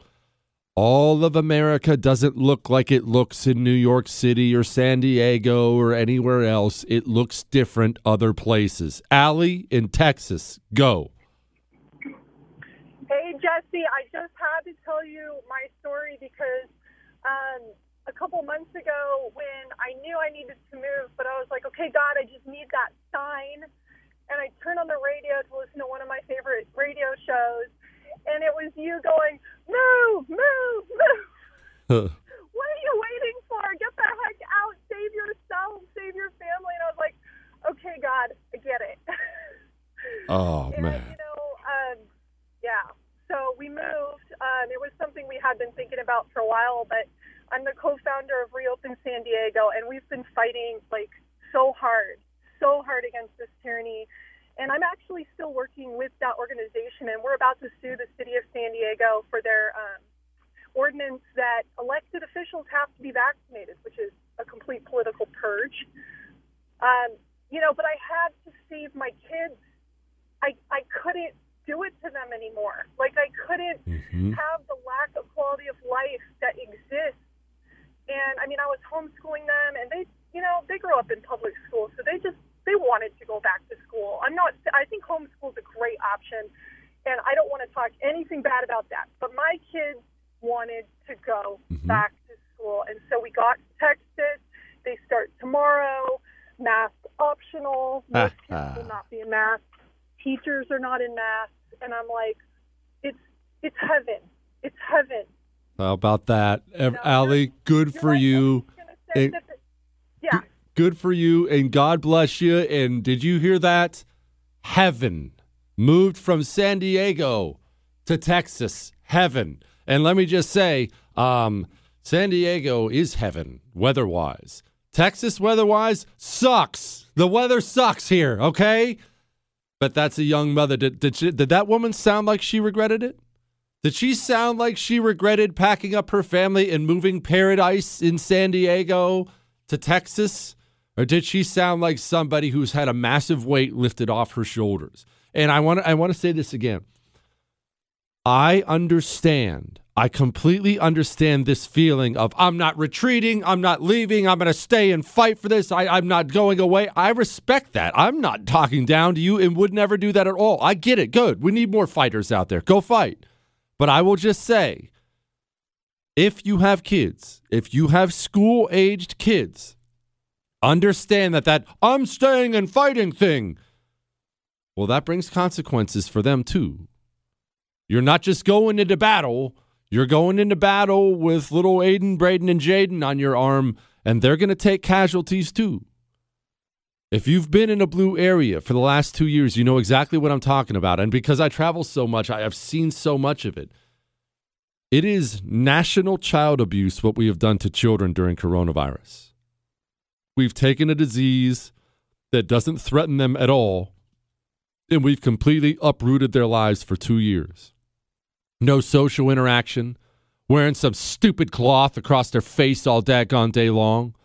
all of America doesn't look like it looks in New York City or San Diego or anywhere else. It looks different other places. Allie in Texas, go. Hey, Jesse, I just had to tell you my story because um, a couple months ago when I knew I needed to move, but I was like, okay, God, I just need that sign. And I turned on the radio to listen to one of my favorite radio shows and it was you going, move, move, move. what are you waiting for? Get the heck out. Save yourself. Save your family. And I was like, okay, God, I get it. [laughs] Oh, and, man. You know, um, yeah. So we moved. Um, it was something we had been thinking about for a while, but I'm the co-founder of Reopen San Diego, and we've been fighting like so hard, so hard against this tyranny. And I'm actually still working with that organization, and we're about to sue the city of San Diego for their um, ordinance that elected officials have to be vaccinated, which is a complete political purge. Um, you know, but I had to save my kids. I I couldn't do it to them anymore. Like I couldn't Mhm. have the lack of quality of life that exists. And I mean, I was homeschooling them, and they, you know, they grew up in public school, so they just they wanted to go back to school. I'm not. I think homeschool is a great option, and I don't want to talk anything bad about that. But my kids wanted to go mm-hmm. back to school, and so we got Texas. They start tomorrow. Mask optional. [laughs] Most kids will not be in masks. Teachers are not in masks, and I'm like, it's it's heaven. It's heaven. How about that, Ev- Allie? Good for you. And- yeah. Good for you, and God bless you. And did you hear that? Heaven moved from San Diego to Texas. Heaven. And let me just say, um, San Diego is heaven weather-wise. Texas weather-wise sucks. The weather sucks here. Okay. But that's a young mother. Did did, she, did that woman sound like she regretted it? Did she sound like she regretted packing up her family and moving paradise in San Diego to Texas? Or did she sound like somebody who's had a massive weight lifted off her shoulders? And I want to I want to say this again. I understand. I completely understand this feeling of I'm not retreating, I'm not leaving, I'm going to stay and fight for this. I, I'm not going away. I respect that. I'm not talking down to you and would never do that at all. I get it. Good. We need more fighters out there. Go fight. But I will just say if you have kids, if you have school aged kids, understand that that I'm staying and fighting thing, well, that brings consequences for them too. You're not just going into battle, you're going into battle with little Aiden, Braden, and Jaden on your arm, and they're going to take casualties too. If you've been in a blue area for the last two years, you know exactly what I'm talking about. And because I travel so much, I have seen so much of it. It is national child abuse what we have done to children during coronavirus. We've taken a disease that doesn't threaten them at all, and we've completely uprooted their lives for two years. No social interaction, wearing some stupid cloth across their face all daggone day long.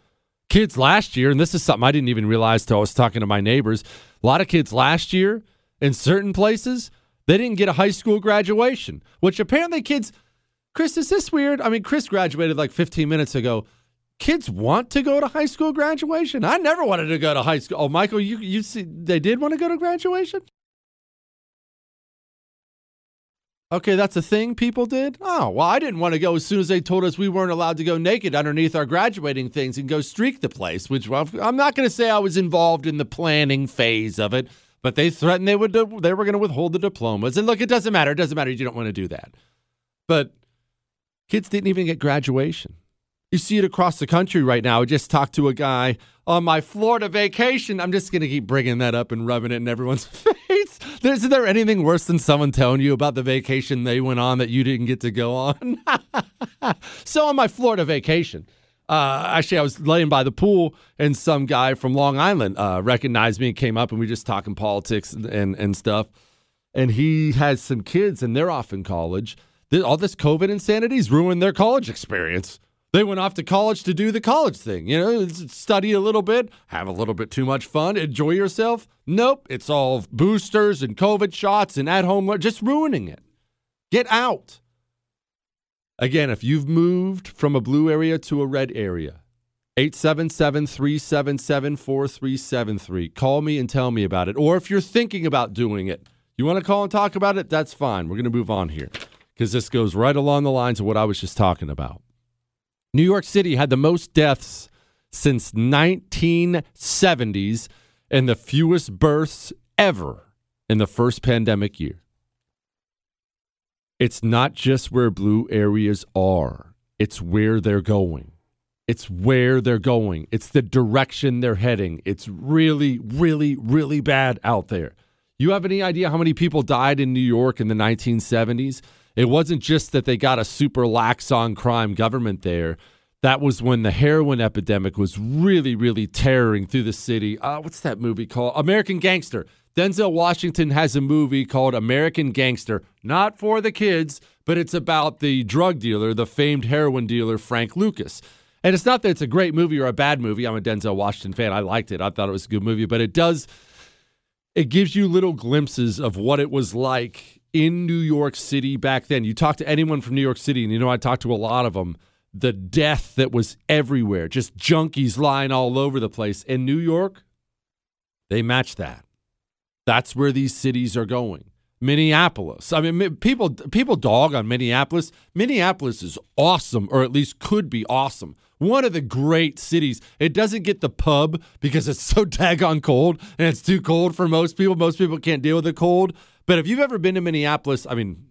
Kids last year, and this is something I didn't even realize till I was talking to my neighbors. A lot of kids last year in certain places, they didn't get a high school graduation, which apparently kids, Chris, is this weird? I mean, Chris graduated like 15 minutes ago. Kids want to go to high school graduation. I never wanted to go to high school. Oh, Michael, you you see, they did want to go to graduation. Okay, that's a thing people did? Oh, well, I didn't want to go as soon as they told us we weren't allowed to go naked underneath our graduating things and go streak the place, which well, I'm not going to say I was involved in the planning phase of it, but they threatened they would they were going to withhold the diplomas. And look, it doesn't matter. It doesn't matter. You don't want to do that. But kids didn't even get graduation. You see it across the country right now. I just talked to a guy on my Florida vacation. I'm just going to keep bringing that up and rubbing it in everyone's [laughs] face. Is there anything worse than someone telling you about the vacation they went on that you didn't get to go on? [laughs] so, on my Florida vacation, uh, actually, I was laying by the pool, and some guy from Long Island uh, recognized me and came up, and we just talking politics and, and, and stuff. And he has some kids, and they're off in college. All this COVID insanity's ruined their college experience. They went off to college to do the college thing, you know, study a little bit, have a little bit too much fun, enjoy yourself. Nope, it's all boosters and COVID shots and at home, just ruining it. Get out. Again, if you've moved from a blue area to a red area, 877 377 4373. Call me and tell me about it. Or if you're thinking about doing it, you want to call and talk about it? That's fine. We're going to move on here because this goes right along the lines of what I was just talking about. New York City had the most deaths since 1970s and the fewest births ever in the first pandemic year. It's not just where blue areas are, it's where they're going. It's where they're going. It's the direction they're heading. It's really, really, really bad out there. You have any idea how many people died in New York in the 1970s? It wasn't just that they got a super lax on crime government there. That was when the heroin epidemic was really, really tearing through the city. Uh, what's that movie called? American Gangster. Denzel Washington has a movie called American Gangster, not for the kids, but it's about the drug dealer, the famed heroin dealer, Frank Lucas. And it's not that it's a great movie or a bad movie. I'm a Denzel Washington fan. I liked it. I thought it was a good movie, but it does, it gives you little glimpses of what it was like in New York City back then. You talk to anyone from New York City, and you know, I talked to a lot of them the death that was everywhere, just junkies lying all over the place. In New York, they match that. That's where these cities are going. Minneapolis. I mean, people people dog on Minneapolis. Minneapolis is awesome, or at least could be awesome. One of the great cities. It doesn't get the pub because it's so [laughs] daggone cold and it's too cold for most people. Most people can't deal with the cold. But if you've ever been to Minneapolis, I mean,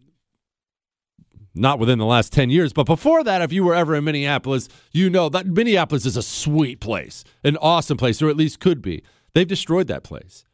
not within the last 10 years, but before that, if you were ever in Minneapolis, you know that Minneapolis is a sweet place, an awesome place, or at least could be. They've destroyed that place.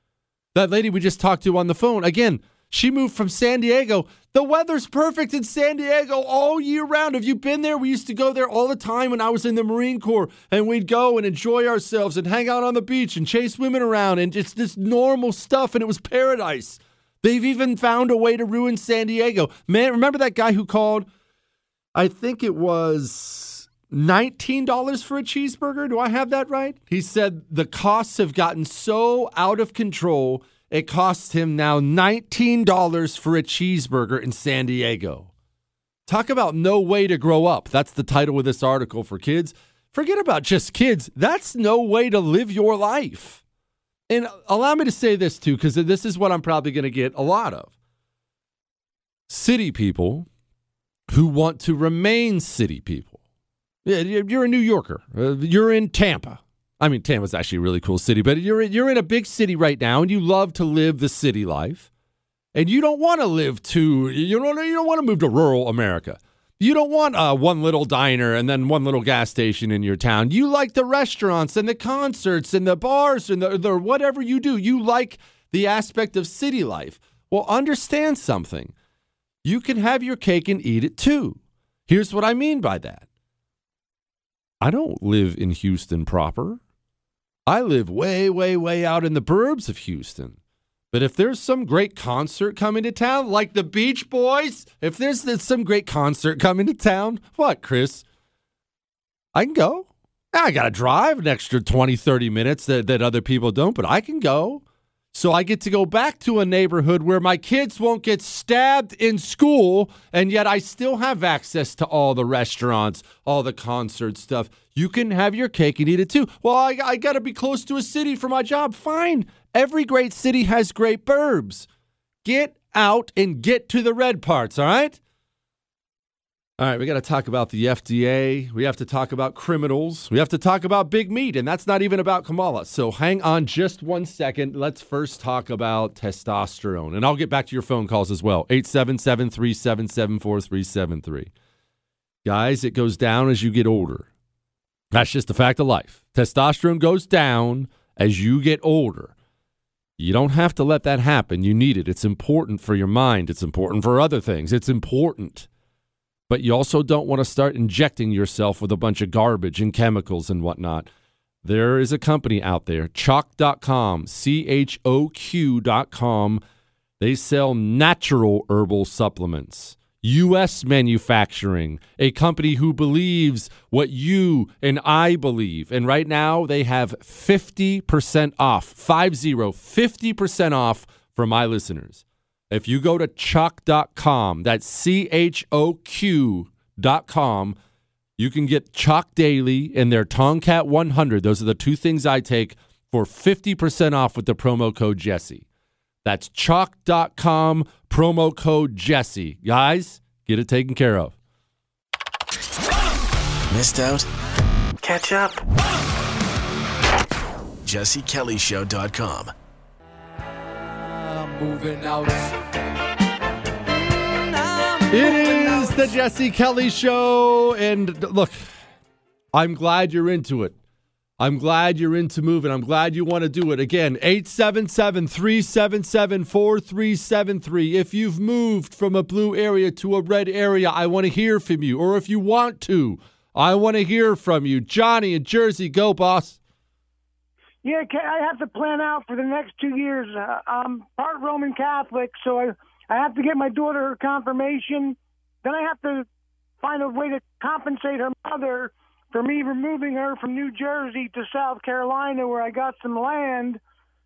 That lady we just talked to on the phone, again, she moved from San Diego. The weather's perfect in San Diego all year round. Have you been there? We used to go there all the time when I was in the Marine Corps, and we'd go and enjoy ourselves and hang out on the beach and chase women around and it's this normal stuff, and it was paradise. They've even found a way to ruin San Diego. Man, remember that guy who called? I think it was $19 for a cheeseburger. Do I have that right? He said the costs have gotten so out of control, it costs him now $19 for a cheeseburger in San Diego. Talk about no way to grow up. That's the title of this article for kids. Forget about just kids. That's no way to live your life. And allow me to say this too, because this is what I'm probably going to get a lot of. City people who want to remain city people. You're a New Yorker. Uh, you're in Tampa. I mean, Tampa's actually a really cool city, but you're you're in a big city right now, and you love to live the city life, and you don't want to live to you don't you don't want to move to rural America. You don't want uh, one little diner and then one little gas station in your town. You like the restaurants and the concerts and the bars and the, the whatever you do. You like the aspect of city life. Well, understand something. You can have your cake and eat it too. Here's what I mean by that. I don't live in Houston proper. I live way, way, way out in the burbs of Houston. But if there's some great concert coming to town, like the Beach Boys, if there's some great concert coming to town, what, Chris? I can go. I got to drive an extra 20, 30 minutes that, that other people don't, but I can go. So I get to go back to a neighborhood where my kids won't get stabbed in school, and yet I still have access to all the restaurants, all the concert stuff. You can have your cake and eat it too. Well, I, I got to be close to a city for my job. Fine. Every great city has great burbs. Get out and get to the red parts, all right? All right, we got to talk about the FDA. We have to talk about criminals. We have to talk about big meat, and that's not even about Kamala. So hang on just one second. Let's first talk about testosterone, and I'll get back to your phone calls as well. 877 377 4373. Guys, it goes down as you get older. That's just a fact of life. Testosterone goes down as you get older. You don't have to let that happen. You need it. It's important for your mind. It's important for other things. It's important. But you also don't want to start injecting yourself with a bunch of garbage and chemicals and whatnot. There is a company out there, choq.com, C H O Q.com. They sell natural herbal supplements. U.S. manufacturing, a company who believes what you and I believe. And right now they have 50% off, 50, 50% off for my listeners. If you go to choq.com, that's C H O Q.com, you can get Choq Daily and their Tomcat 100. Those are the two things I take for 50% off with the promo code Jesse. That's choq.com, promo code Jesse. Guys, get it taken care of. Missed out? Catch up. JesseKellyShow.com. moving out. It is the Jesse Kelly Show. And look, I'm glad you're into it. I'm glad you're into moving. I'm glad you want to do it. Again, 877 377 4373. If you've moved from a blue area to a red area, I want to hear from you. Or if you want to, I want to hear from you. Johnny in Jersey, go, boss. Yeah, I have to plan out for the next two years. Uh, I'm part Roman Catholic, so I I have to get my daughter her confirmation. Then I have to find a way to compensate her mother for me removing her from New Jersey to South Carolina, where I got some land.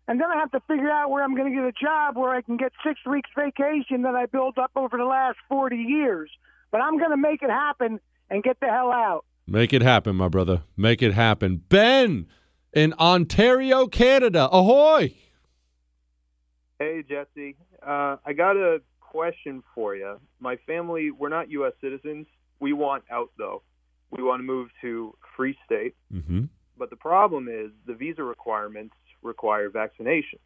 And then I have to figure out where I'm going to get a job where I can get six weeks vacation that I built up over the last 40 years. But I'm going to make it happen and get the hell out. Make it happen, my brother. Make it happen. Ben in Ontario, Canada. Ahoy. Hey, Jesse. Uh, I got a question for you. My family, we're not U.S. citizens. We want out, though. We want to move to free state. Mm-hmm. But the problem is the visa requirements require vaccination.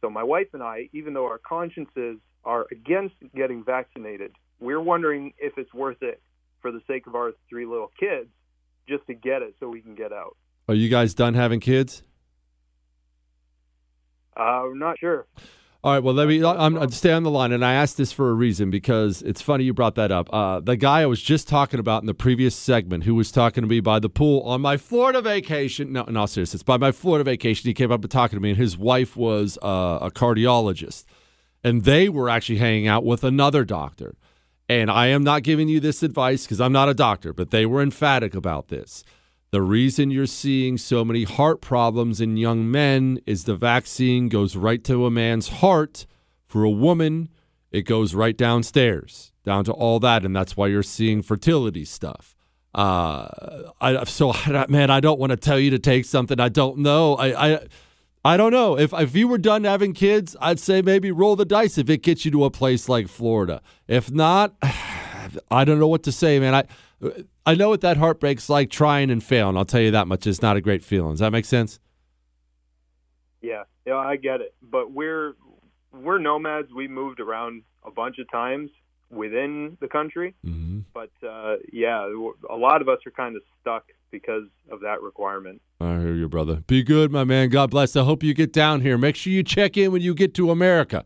So my wife and I, even though our consciences are against getting vaccinated, we're wondering if it's worth it for the sake of our three little kids just to get it so we can get out. Are you guys done having kids? Uh, we're not sure. All right. Well, let me. I'm, I'm stay on the line, and I asked this for a reason because it's funny you brought that up. Uh, the guy I was just talking about in the previous segment, who was talking to me by the pool on my Florida vacation. No, in all seriousness, by my Florida vacation, he came up and talking to me, and his wife was uh, a cardiologist, and they were actually hanging out with another doctor. And I am not giving you this advice because I'm not a doctor, but they were emphatic about this. The reason you're seeing so many heart problems in young men is the vaccine goes right to a man's heart. For a woman, it goes right downstairs, down to all that, and that's why you're seeing fertility stuff. Uh, I so [laughs] man, I don't want to tell you to take something I don't know. I I I don't know if if you were done having kids, I'd say maybe roll the dice if it gets you to a place like Florida. If not, [sighs] I don't know what to say, man. I I know what that heartbreak's like trying and failing. I'll tell you that much. It's not a great feeling. Does that make sense? Yeah, yeah, I get it. But we're we're nomads. We moved around a bunch of times within the country. Mm-hmm. But uh, yeah, a lot of us are kind of stuck because of that requirement. I hear you, brother. Be good, my man. God bless. I hope you get down here. Make sure you check in when you get to America.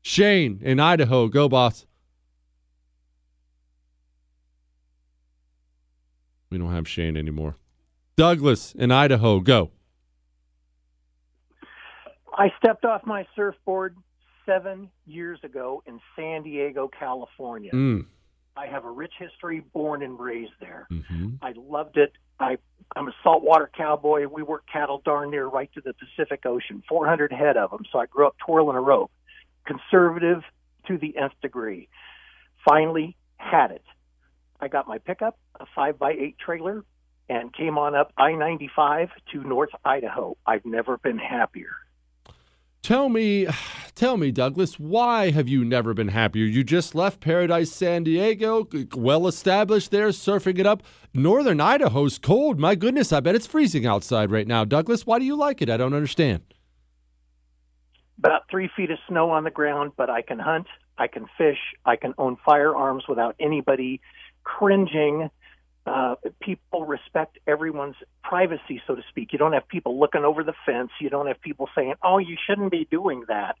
Shane in Idaho. Go, boss. We don't have Shane anymore. Douglas in Idaho. Go. I stepped off my surfboard seven years ago in San Diego, California. Mm. I have a rich history, born and raised there. Mm-hmm. I loved it. I, I'm a saltwater cowboy. We work cattle darn near right to the Pacific Ocean, 400 head of them. So I grew up twirling a rope, conservative to the nth degree. Finally, had it. I got my pickup, a five by eight trailer, and came on up I 95 to North Idaho. I've never been happier. Tell me, [sighs] tell me, Douglas, why have you never been happier? You just left Paradise San Diego, well established there, surfing it up. Northern Idaho's cold. My goodness, I bet it's freezing outside right now. Douglas, why do you like it? I don't understand. About three feet of snow on the ground, but I can hunt, I can fish, I can own firearms without anybody cringing. Uh, people respect everyone's privacy, so to speak. You don't have people looking over the fence. You don't have people saying, "Oh, you shouldn't be doing that."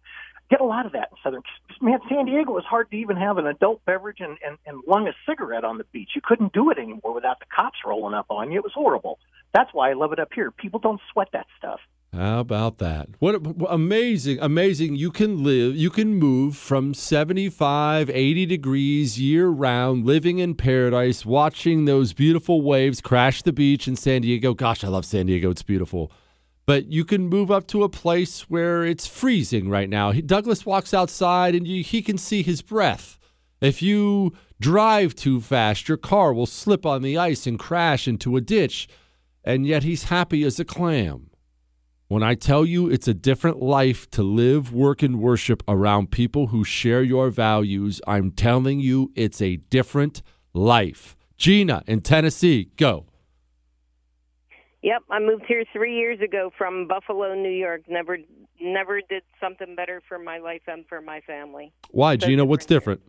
Get a lot of that in Southern. Man, San Diego was hard to even have an adult beverage and, and, and lung a cigarette on the beach. You couldn't do it anymore without the cops rolling up on you. It was horrible. That's why I love it up here. People don't sweat that stuff. How about that? What, amazing, amazing. You can live, you can move from 75, 80 degrees year round, living in paradise, watching those beautiful waves crash the beach in San Diego. Gosh, I love San Diego. It's beautiful. But you can move up to a place where it's freezing right now. Douglas walks outside and you, he can see his breath. If you drive too fast, your car will slip on the ice and crash into a ditch. And yet he's happy as a clam. When I tell you it's a different life to live, work, and worship around people who share your values, I'm telling you it's a different life. Gina in Tennessee, go. Yep, I moved here three years ago from Buffalo, New York. Never, never did something better for my life and for my family. Why, so Gina? What's different?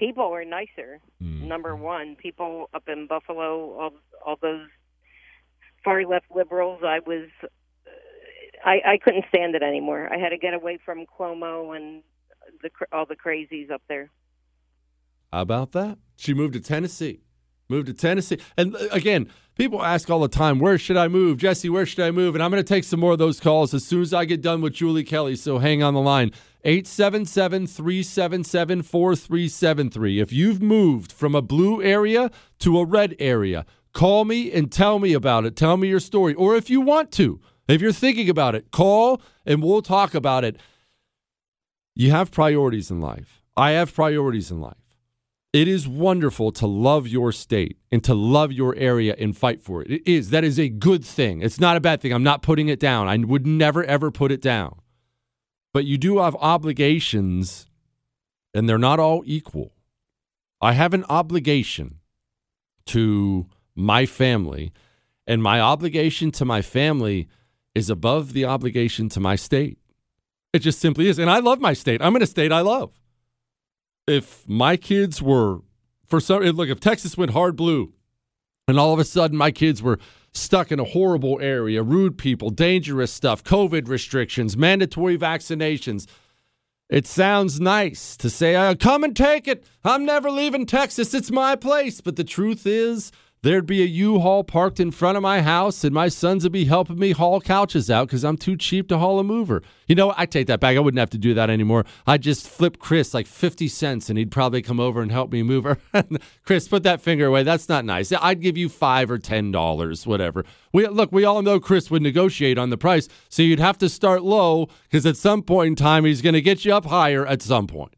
People are nicer. Mm. Number one, people up in Buffalo, all, all those far left liberals. I was, I, I couldn't stand it anymore. I had to get away from Cuomo and the all the crazies up there. How about that? She moved to Tennessee. Moved to Tennessee. And uh, again, people ask all the time, where should I move? Jesse, where should I move? And I'm going to take some more of those calls as soon as I get done with Julie Kelly. So hang on the line. 877 377 4373. If you've moved from a blue area to a red area, call me and tell me about it. Tell me your story. Or if you want to, if you're thinking about it, call and we'll talk about it. You have priorities in life. I have priorities in life. It is wonderful to love your state and to love your area and fight for it. It is. That is a good thing. It's not a bad thing. I'm not putting it down. I would never, ever put it down. But you do have obligations, and they're not all equal. I have an obligation to my family, and my obligation to my family is above the obligation to my state. It just simply is. And I love my state. I'm in a state I love if my kids were for some look if Texas went hard blue and all of a sudden my kids were stuck in a horrible area, rude people, dangerous stuff, COVID restrictions, mandatory vaccinations. It sounds nice to say, uh, come and take it. I'm never leaving Texas. It's my place. But the truth is, There'd be a U-Haul parked in front of my house, and my sons would be helping me haul couches out because I'm too cheap to haul a mover. You know, I take that back. I wouldn't have to do that anymore. I'd just flip Chris like 50 cents, and he'd probably come over and help me move [laughs] her. Chris, put that finger away. That's not nice. I'd give you five or ten dollars, whatever. We look. We all know Chris would negotiate on the price, so you'd have to start low because at some point in time he's going to get you up higher at some point.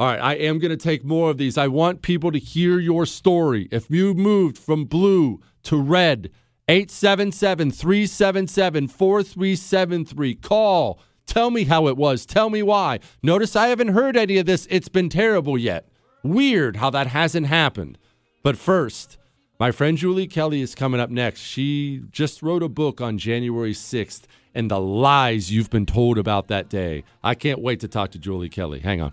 All right, I am going to take more of these. I want people to hear your story. If you moved from blue to red, 877 377 4373. Call. Tell me how it was. Tell me why. Notice I haven't heard any of this. It's been terrible yet. Weird how that hasn't happened. But first, my friend Julie Kelly is coming up next. She just wrote a book on January 6th and the lies you've been told about that day. I can't wait to talk to Julie Kelly. Hang on.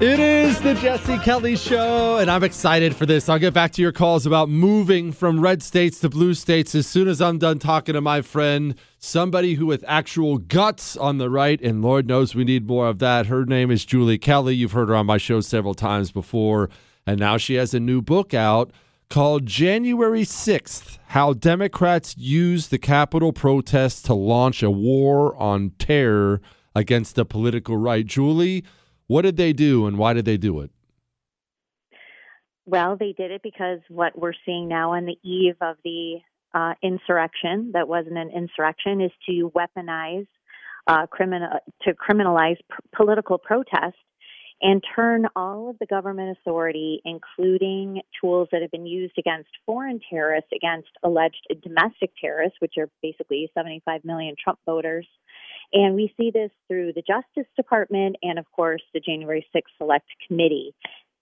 It is the Jesse Kelly Show, and I'm excited for this. I'll get back to your calls about moving from red states to blue states as soon as I'm done talking to my friend, somebody who with actual guts on the right, and Lord knows we need more of that. Her name is Julie Kelly. You've heard her on my show several times before, and now she has a new book out called January 6th How Democrats Use the Capitol Protests to Launch a War on Terror Against the Political Right. Julie, what did they do and why did they do it? Well, they did it because what we're seeing now on the eve of the uh, insurrection that wasn't an insurrection is to weaponize, uh, criminal, to criminalize political protest and turn all of the government authority, including tools that have been used against foreign terrorists, against alleged domestic terrorists, which are basically 75 million Trump voters. And we see this through the Justice Department and, of course, the January 6th Select Committee.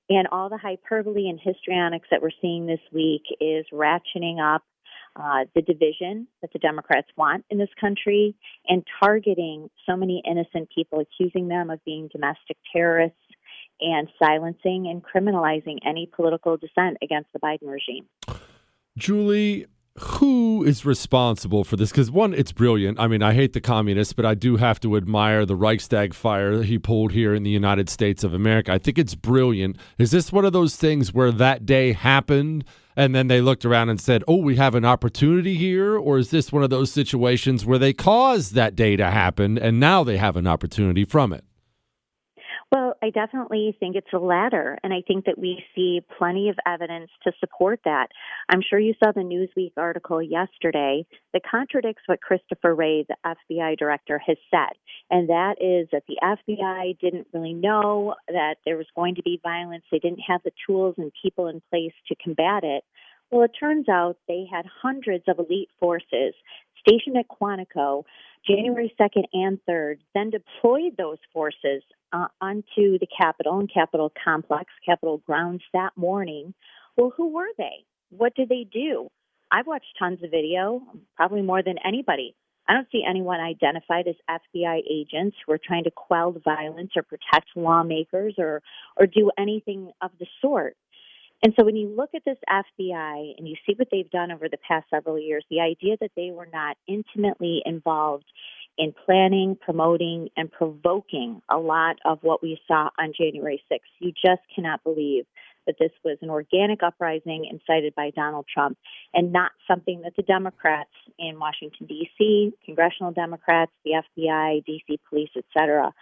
And all the hyperbole and histrionics that we're seeing this week is ratcheting up uh, the division that the Democrats want in this country and targeting so many innocent people, accusing them of being domestic terrorists and silencing and criminalizing any political dissent against the Biden regime. Julie, who is responsible for this? Because one, it's brilliant. I mean, I hate the communists, but I do have to admire the Reichstag fire he pulled here in the United States of America. I think it's brilliant. Is this one of those things where that day happened and then they looked around and said, oh, we have an opportunity here? Or is this one of those situations where they caused that day to happen and now they have an opportunity from it? I definitely think it's the latter, and I think that we see plenty of evidence to support that. I'm sure you saw the Newsweek article yesterday that contradicts what Christopher Wray, the FBI director, has said, and that is that the FBI didn't really know that there was going to be violence. They didn't have the tools and people in place to combat it. Well, it turns out they had hundreds of elite forces stationed at Quantico January 2nd and 3rd, then deployed those forces uh, onto the Capitol and Capitol complex, Capitol grounds that morning. Well, who were they? What did they do? I've watched tons of video, probably more than anybody. I don't see anyone identified as FBI agents who are trying to quell violence or protect lawmakers or or do anything of the sort. And so when you look at this FBI and you see what they've done over the past several years, the idea that they were not intimately involved in planning, promoting, and provoking a lot of what we saw on January 6th, you just cannot believe that this was an organic uprising incited by Donald Trump and not something that the Democrats in Washington, D.C., congressional Democrats, the FBI, D.C. police, etc.,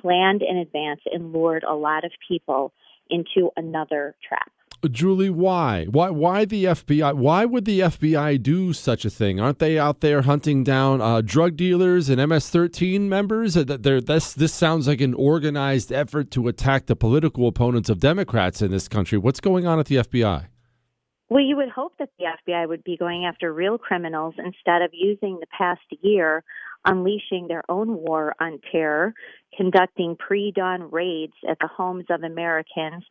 planned in advance and lured a lot of people into another trap. Julie, why? Why why the FBI? Why would the FBI do such a thing? Aren't they out there hunting down uh, drug dealers and MS-13 members? Uh, this this sounds like an organized effort to attack the political opponents of Democrats in this country. What's going on at the FBI? Well, you would hope that the FBI would be going after real criminals instead of using the past year unleashing their own war on terror, conducting pre dawn raids at the homes of Americans,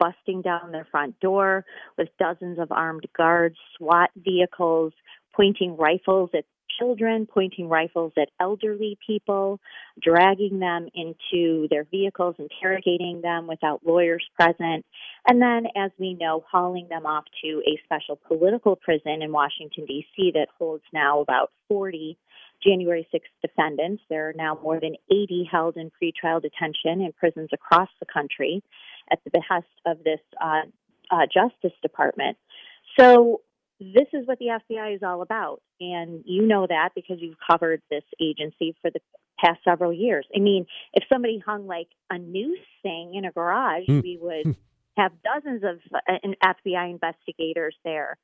busting down their front door with dozens of armed guards, SWAT vehicles, pointing rifles at children, pointing rifles at elderly people, dragging them into their vehicles, interrogating them without lawyers present, and then, as we know, hauling them off to a special political prison in Washington, D.C. that holds now about 40 January 6th defendants. There are now more than 80 held in pretrial detention in prisons across the country at the behest of this uh, uh, Justice Department. So, this is what the FBI is all about. And you know that because you've covered this agency for the past several years. I mean, if somebody hung like a noose thing in a garage, mm. we would hmm. have dozens of uh, FBI investigators there.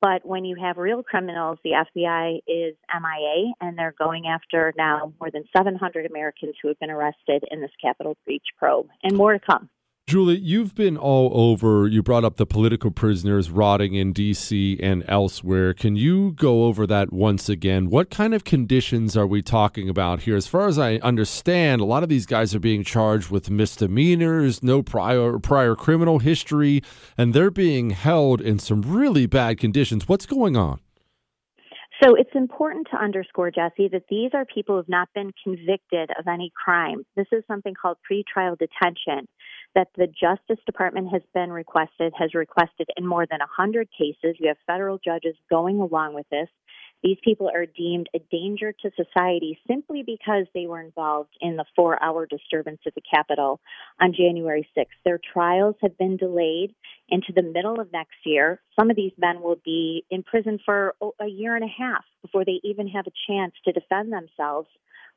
But when you have real criminals, the FBI is MIA, and they're going after now more than 700 Americans who have been arrested in this Capitol breach probe, and more to come. Julie, you've been all over. You brought up the political prisoners rotting in D.C. and elsewhere. Can you go over that once again? What kind of conditions are we talking about here? As far as I understand, a lot of these guys are being charged with misdemeanors, no prior prior criminal history, and they're being held in some really bad conditions. What's going on? So it's important to underscore, Jesse, that these are people who have not been convicted of any crime. This is something called pretrial detention that the Justice Department has been requested, has requested in more than 100 cases. You have federal judges going along with this. These people are deemed a danger to society simply because they were involved in the four hour disturbance at the Capitol on January 6th. Their trials have been delayed into the middle of next year. Some of these men will be in prison for a year and a half before they even have a chance to defend themselves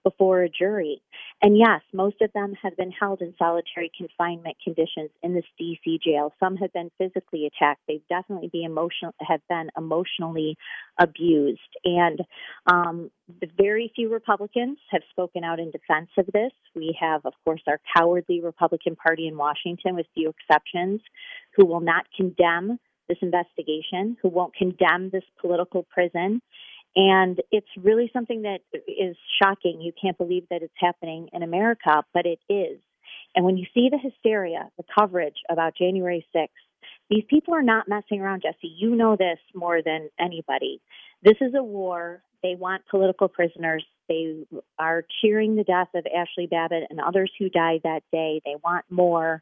before a jury. And yes, most of them have been held in solitary confinement conditions in this DC jail. Some have been physically attacked. They've definitely been emotional have been emotionally abused. And um, very few Republicans have spoken out in defense of this. We have, of course, our cowardly Republican Party in Washington, with few exceptions, who will not condemn this investigation, who won't condemn this political prison. And it's really something that is shocking. You can't believe that it's happening in America, but it is. And when you see the hysteria, the coverage about January 6th, these people are not messing around, Jesse. You know this more than anybody. This is a war. They want political prisoners. They are cheering the death of Ashley Babbitt and others who died that day. They want more.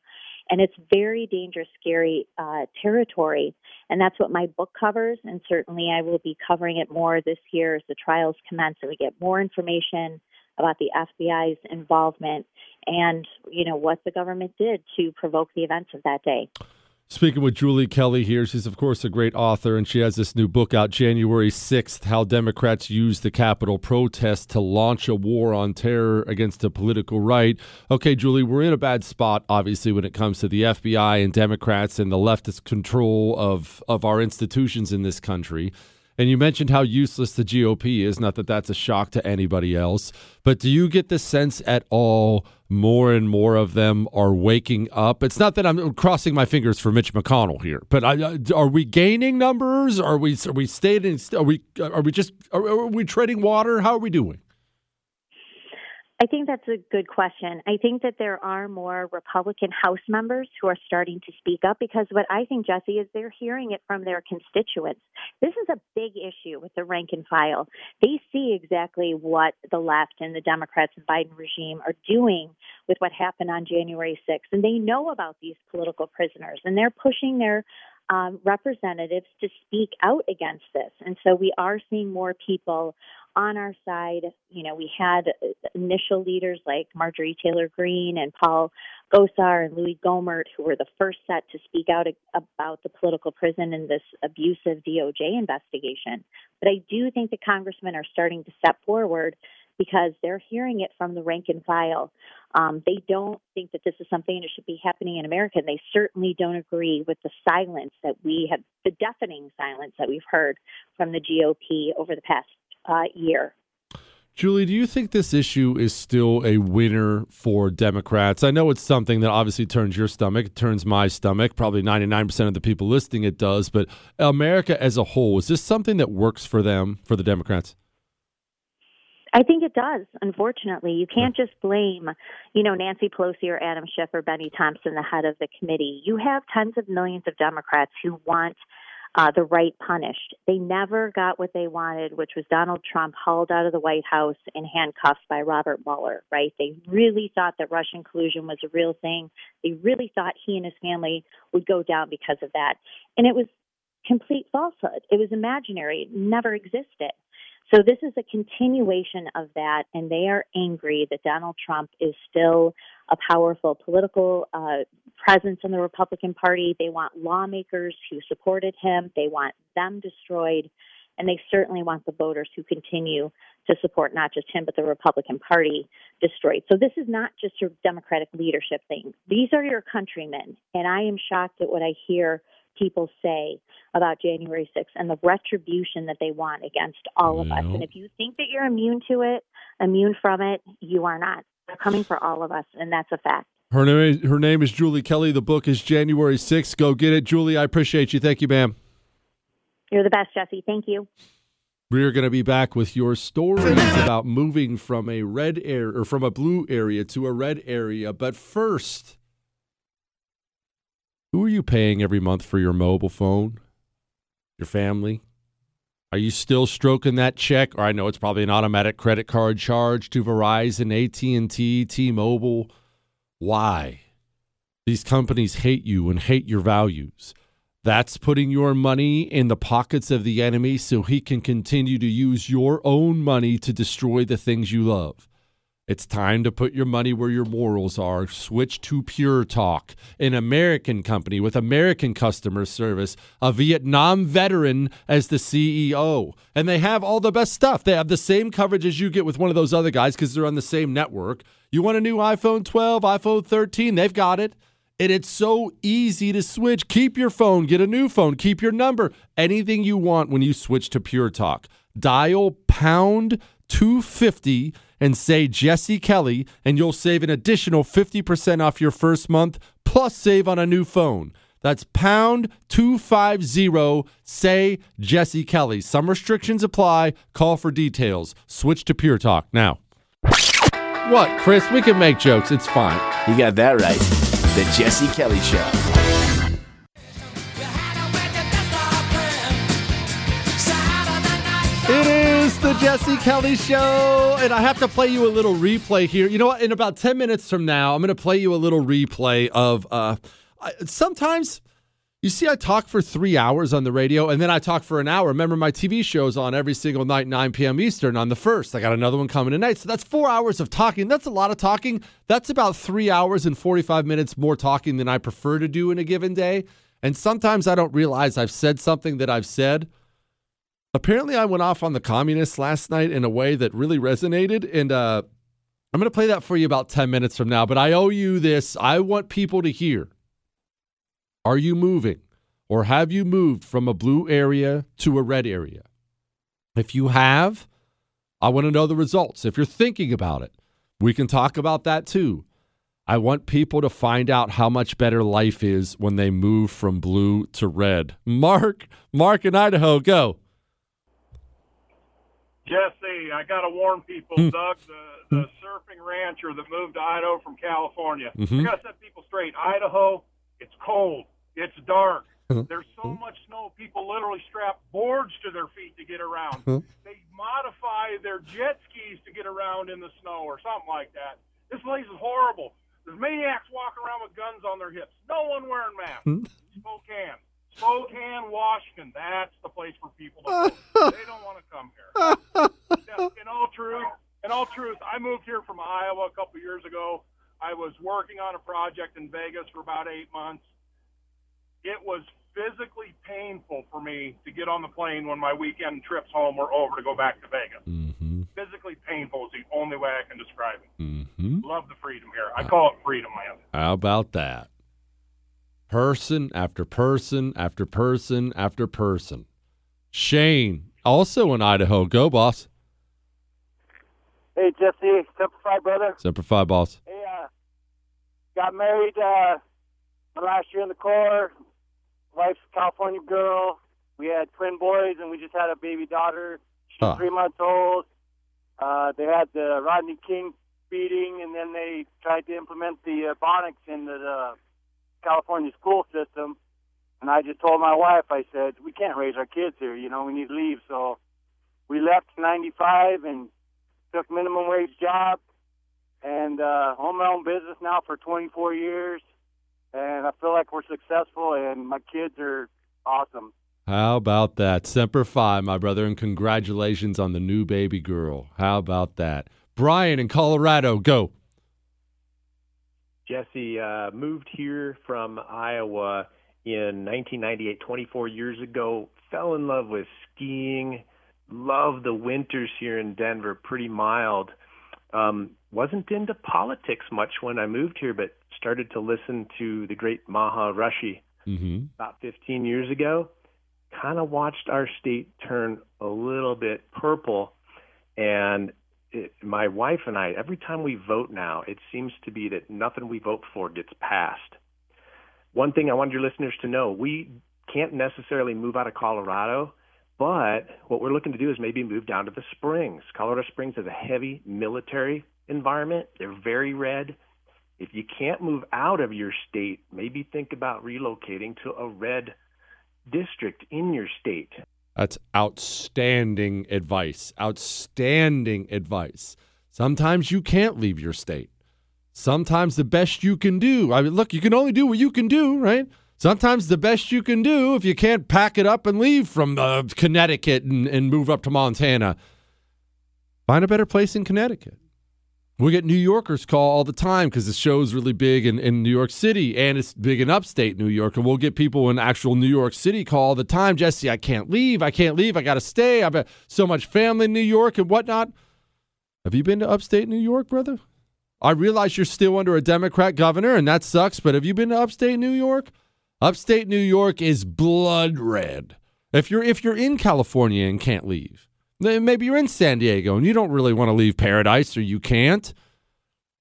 And it's very dangerous, scary uh, territory. And that's what my book covers. And certainly I will be covering it more this year as the trials commence and we get more information about the FBI's involvement and, you know, what the government did to provoke the events of that day. Speaking with Julie Kelly here, she's of course a great author, and she has this new book out January 6th How Democrats Used the Capitol Protest to Launch a War on Terror Against the Political Right. Okay, Julie, we're in a bad spot, obviously, when it comes to the FBI and Democrats and the leftist control of, of our institutions in this country. And you mentioned how useless the GOP is. Not that that's a shock to anybody else. But do you get the sense at all more and more of them are waking up? It's not that I'm crossing my fingers for Mitch McConnell here, but I, are we gaining numbers? Are we are we staying? Are we are we just are, are we treading water? How are we doing? I think that's a good question. I think that there are more Republican House members who are starting to speak up because what I think, Jesse, is they're hearing it from their constituents. This is a big issue with the rank and file. They see exactly what the left and the Democrats and Biden regime are doing with what happened on January 6th, and they know about these political prisoners, and they're pushing their um, representatives to speak out against this. And so we are seeing more people on our side. You know, we had initial leaders like Marjorie Taylor Greene and Paul Gosar and Louis Gohmert, who were the first set to speak out about the political prison and this abusive DOJ investigation. But I do think the congressmen are starting to step forward because they're hearing it from the rank and file. Um, they don't think that this is something that should be happening in America. And they certainly don't agree with the silence that we have, the deafening silence that we've heard from the GOP over the past uh, year. Julie, do you think this issue is still a winner for Democrats? I know it's something that obviously turns your stomach, turns my stomach. Probably 99% of the people listening it does. But America as a whole, is this something that works for them, for the Democrats? I think it does. Unfortunately, you can't just blame, you know, Nancy Pelosi or Adam Schiff or Bennie Thompson, the head of the committee. You have tens of millions of Democrats who want uh, the right punished. They never got what they wanted, which was Donald Trump hauled out of the White House in handcuffs by Robert Mueller, right? They really thought that Russian collusion was a real thing. They really thought he and his family would go down because of that. And it was complete falsehood. It was imaginary. It never existed. So this is a continuation of that, and they are angry that Donald Trump is still a powerful political uh, presence in the Republican Party. They want lawmakers who supported him. They want them destroyed, and they certainly want the voters who continue to support not just him but the Republican Party destroyed. So this is not just a Democratic leadership thing. These are your countrymen, and I am shocked at what I hear people say about January 6th and the retribution that they want against all of us. And if you think that you're immune to it, immune from it, you are not. They're coming for all of us, and that's a fact. Her name, her name is Julie Kelly. The book is January 6th. Go get it. Julie, I appreciate you. Thank you, ma'am. You're the best, Jesse. Thank you. We're going to be back with your stories [laughs] about moving from a red area or from a blue area to a red area. But first, who are you paying every month for your mobile phone? Your family? Are you still stroking that check? Or I know it's probably an automatic credit card charge to Verizon, AT&T, T-Mobile. Why? These companies hate you and hate your values. That's putting your money in the pockets of the enemy so he can continue to use your own money to destroy the things you love. It's time to put your money where your morals are. Switch to Pure Talk, an American company with American customer service, a Vietnam veteran as the CEO. And they have all the best stuff. They have the same coverage as you get with one of those other guys because they're on the same network. You want a new iPhone 12, iPhone 13, they've got it. And it's so easy to switch. Keep your phone, get a new phone, keep your number, anything you want when you switch to Pure Talk. Dial pound 250 and say Jesse Kelly, and you'll save an additional 50% off your first month, plus save on a new phone. That's pound 250, say Jesse Kelly. Some restrictions apply. Call for details. Switch to Pure Talk now. What, Chris? We can make jokes. It's fine. You got that right. The Jesse Kelly Show. It is the Jesse Kelly Show, and I have to play you a little replay here. You know what? In about 10 minutes from now, I'm going to play you a little replay of uh, sometimes. You see, I talk for three hours on the radio, and then I talk for an hour. Remember, my TV show's on every single night, 9 p.m. Eastern on the first. I got another one coming tonight. So that's four hours of talking. That's a lot of talking. That's about three hours and 45 minutes more talking than I prefer to do in a given day. And sometimes I don't realize I've said something that I've said. Apparently, I went off on the communists last night in a way that really resonated. And uh, I'm going to play that for you about 10 minutes from now. But I owe you this. I want people to hear. Are you moving or have you moved from a blue area to a red area? If you have, I want to know the results. If you're thinking about it, we can talk about that too. I want people to find out how much better life is when they move from blue to red. Mark, Mark in Idaho, go. Jesse, I got to warn people, Hmm. Doug, the, the surfing rancher that moved to Idaho from California. Mhm. I got to set people straight. Idaho, it's cold, it's dark. Mhm. There's so much snow, people literally strap boards to their feet to get around. Mhm. They modify their jet skis to get around in the snow or something like that. This place is horrible. There's maniacs walking around with guns on their hips. No one wearing masks. Hmm. Spokane. Spokane. that's the place for people to go. they don't want to come here. In all truth, in all truth, I moved here from Iowa a couple years ago. I was working on a project in Vegas for about eight months. It was physically painful for me to get on the plane when my weekend trips home were over to go back to Vegas. Mm-hmm. Physically painful is the only way I can describe it. Mm-hmm. Love the freedom here. I call it freedom land. How about that? Person after person after person after person. Shane, also in Idaho. Go, boss. Hey, Jesse, Semper Fi, brother. Semper Fi, boss. Hey, uh, got married uh, my last year in the Corps. Wife's a California girl. We had twin boys, and we just had a baby daughter. She's Huh. three months old. Uh, they had the Rodney King beating, and then they tried to implement the uh, Bonics in the, the California school system. And I just told my wife, I said, we can't raise our kids here. You know, we need to leave. So we left in '95 and took minimum wage job and uh, own my own business now for 24 years. And I feel like we're successful, and my kids are awesome. How about that? Semper Fi, my brother, and congratulations on the new baby girl. How about that? Brian in Colorado, go. Jesse uh, moved here from Iowa in 1998, 24 years ago. Fell in love with skiing. Love the winters here in Denver, pretty mild. Um, wasn't into politics much when I moved here, but started to listen to the great Maha Rushi Mm-hmm. about 15 years ago. Kind of watched our state turn a little bit purple, and it, my wife and I, every time we vote now, it seems to be that nothing we vote for gets passed. One thing I want your listeners to know: we can't necessarily move out of Colorado, but what we're looking to do is maybe move down to the Springs. Colorado Springs is a heavy military environment. They're very red. If you can't move out of your state, maybe think about relocating to a red district in your state. That's outstanding advice. Outstanding advice. Sometimes you can't leave your state. Sometimes the best you can do, I mean, look, you can only do what you can do, right? Sometimes the best you can do, if you can't pack it up and leave from uh, Connecticut and, and move up to Montana, find a better place in Connecticut. We get New Yorkers call all the time because the show's really big in, in New York City and it's big in upstate New York. And we'll get people in actual New York City call all the time. Jesse, I can't leave. I can't leave. I got to stay. I've got so much family in New York and whatnot. Have you been to upstate New York, brother? I realize you're still under a Democrat governor and that sucks, but have you been to upstate New York? Upstate New York is blood red. If you're if you're in California and can't leave, maybe you're in San Diego and you don't really want to leave paradise or you can't.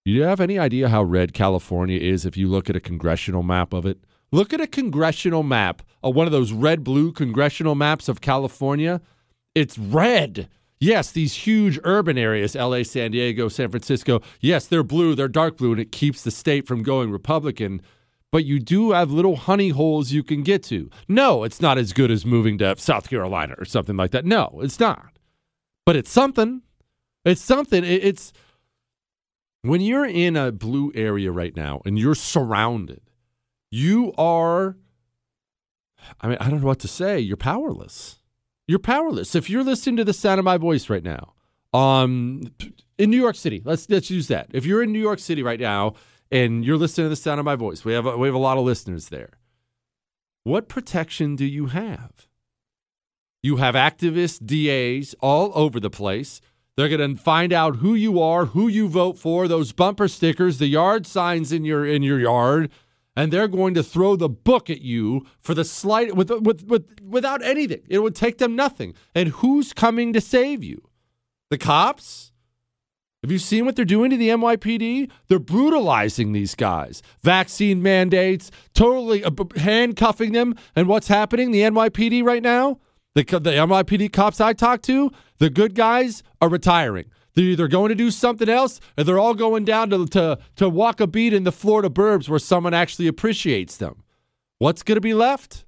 Do you have any idea how red California is if you look at a congressional map of it? Look at a congressional map, uh, one of those red blue congressional maps of California. It's red. Yes, these huge urban areas, LA, San Diego, San Francisco, yes, they're blue, they're dark blue, and it keeps the state from going Republican. But you do have little honey holes you can get to. No, it's not as good as moving to South Carolina or something like that. No, it's not. But it's something. It's something. It- It's when you're in a blue area right now and you're surrounded, you are, I mean, I don't know what to say. You're powerless. You're powerless. If you're listening to the sound of my voice right now, um, in New York City, let's let's use that. If you're in New York City right now and you're listening to the sound of my voice, we have a, we have a lot of listeners there. What protection do you have? You have activists, DAs all over the place. They're going to find out who you are, who you vote for, those bumper stickers, the yard signs in your in your yard, and they're going to throw the book at you for the slight with, with, with without anything. It would take them nothing. And who's coming to save you? The cops? Have you seen what they're doing to the NYPD? They're brutalizing these guys. Vaccine mandates, totally handcuffing them. And what's happening? The NYPD right now, the, the NYPD cops I talk to, the good guys are retiring. They're either going to do something else or they're all going down to, to, to walk a beat in the Florida burbs where someone actually appreciates them. What's going to be left?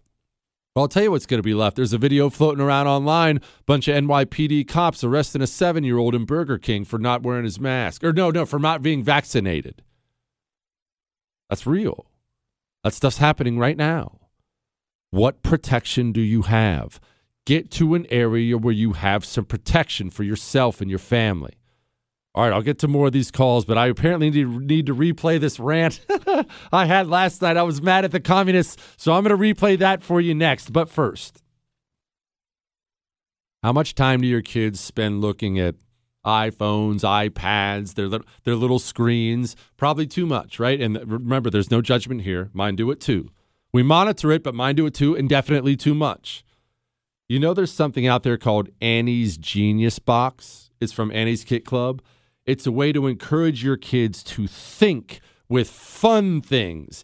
Well, I'll tell you what's going to be left. There's a video floating around online. Bunch of NYPD cops arresting a seven year old in Burger King for not wearing his mask. Or, no, no, for not being vaccinated. That's real. That stuff's happening right now. What protection do you have? Get to an area where you have some protection for yourself and your family. All right, I'll get to more of these calls, but I apparently need to, need to replay this rant [laughs] I had last night. I was mad at the communists, so I'm going to replay that for you next. But first, how much time do your kids spend looking at iPhones, iPads, their their little screens? Probably too much, right? And remember, there's no judgment here. Mine do it too. We monitor it, but mine do it too, and definitely too much. You know, there's something out there called Annie's Genius Box. It's from Annie's Kit Club. It's a way to encourage your kids to think with fun things.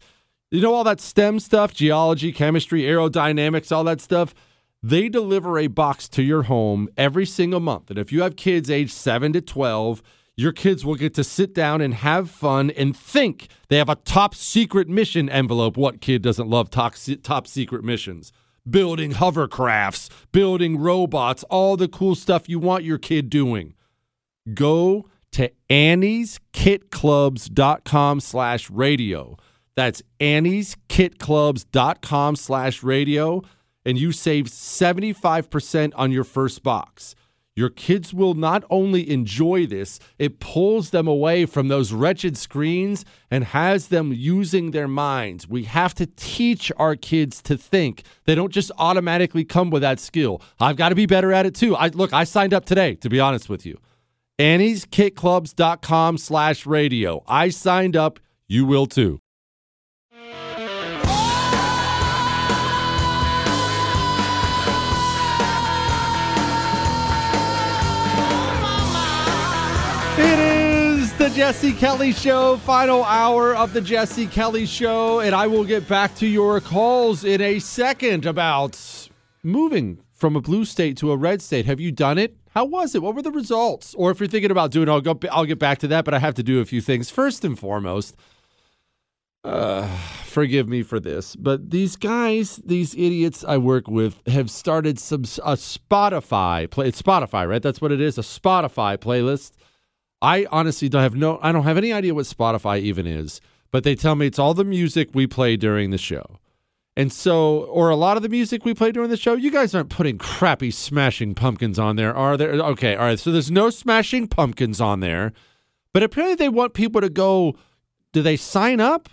You know, all that STEM stuff, geology, chemistry, aerodynamics, all that stuff. They deliver a box to your home every single month. And if you have kids age 7 to 12, your kids will get to sit down and have fun and think. They have a top secret mission envelope. What kid doesn't love top, top secret missions? Building hovercrafts, building robots, all the cool stuff you want your kid doing. Go to annieskitclubs.com slash radio. That's annieskitclubs.com slash radio and you save 75% on your first box. Your kids will not only enjoy this, it pulls them away from those wretched screens and has them using their minds. We have to teach our kids to think. They don't just automatically come with that skill. I've got to be better at it too. I look, I signed up today, to be honest with you. Annie'sKitClubs.com slash radio. I signed up. You will too. It is the Jesse Kelly Show, final hour of the Jesse Kelly Show, and I will get back to your calls in a second about moving from a blue state to a red state. Have you done it? How was it? What were the results? Or if you're thinking about doing I'll go. I'll get back to that, but I have to do a few things. First and foremost, uh, forgive me for this, but these guys, these idiots I work with, have started some a Spotify play. It's Spotify, right? That's what it is. A Spotify playlist I honestly don't have no I don't have any idea what Spotify even is, but they tell me it's all the music we play during the show. And so or a lot of the music we play during the show, you guys aren't putting crappy smashing pumpkins on there, are there? Okay, all right. So there's no smashing pumpkins on there. But apparently they want people to go do they sign up?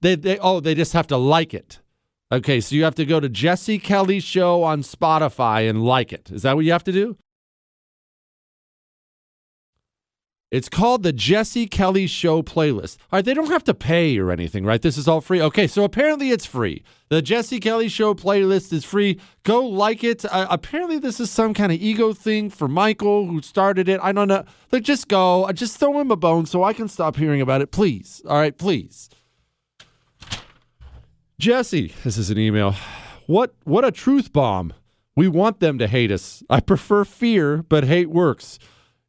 They they oh, they just have to like it. Okay, so you have to go to Jesse Kelly show on Spotify and like it. Is that what you have to do? It's called the Jesse Kelly Show playlist. All right, they don't have to pay or anything, right? This is all free. Okay, so apparently it's free. The Jesse Kelly Show playlist is free. Go like it. Uh, apparently, this is some kind of ego thing for Michael who started it. I don't know. Like, just go. Just throw him a bone so I can stop hearing about it, please. All right, please. Jesse, this is an email. What what a truth bomb. We want them to hate us. I prefer fear, but hate works.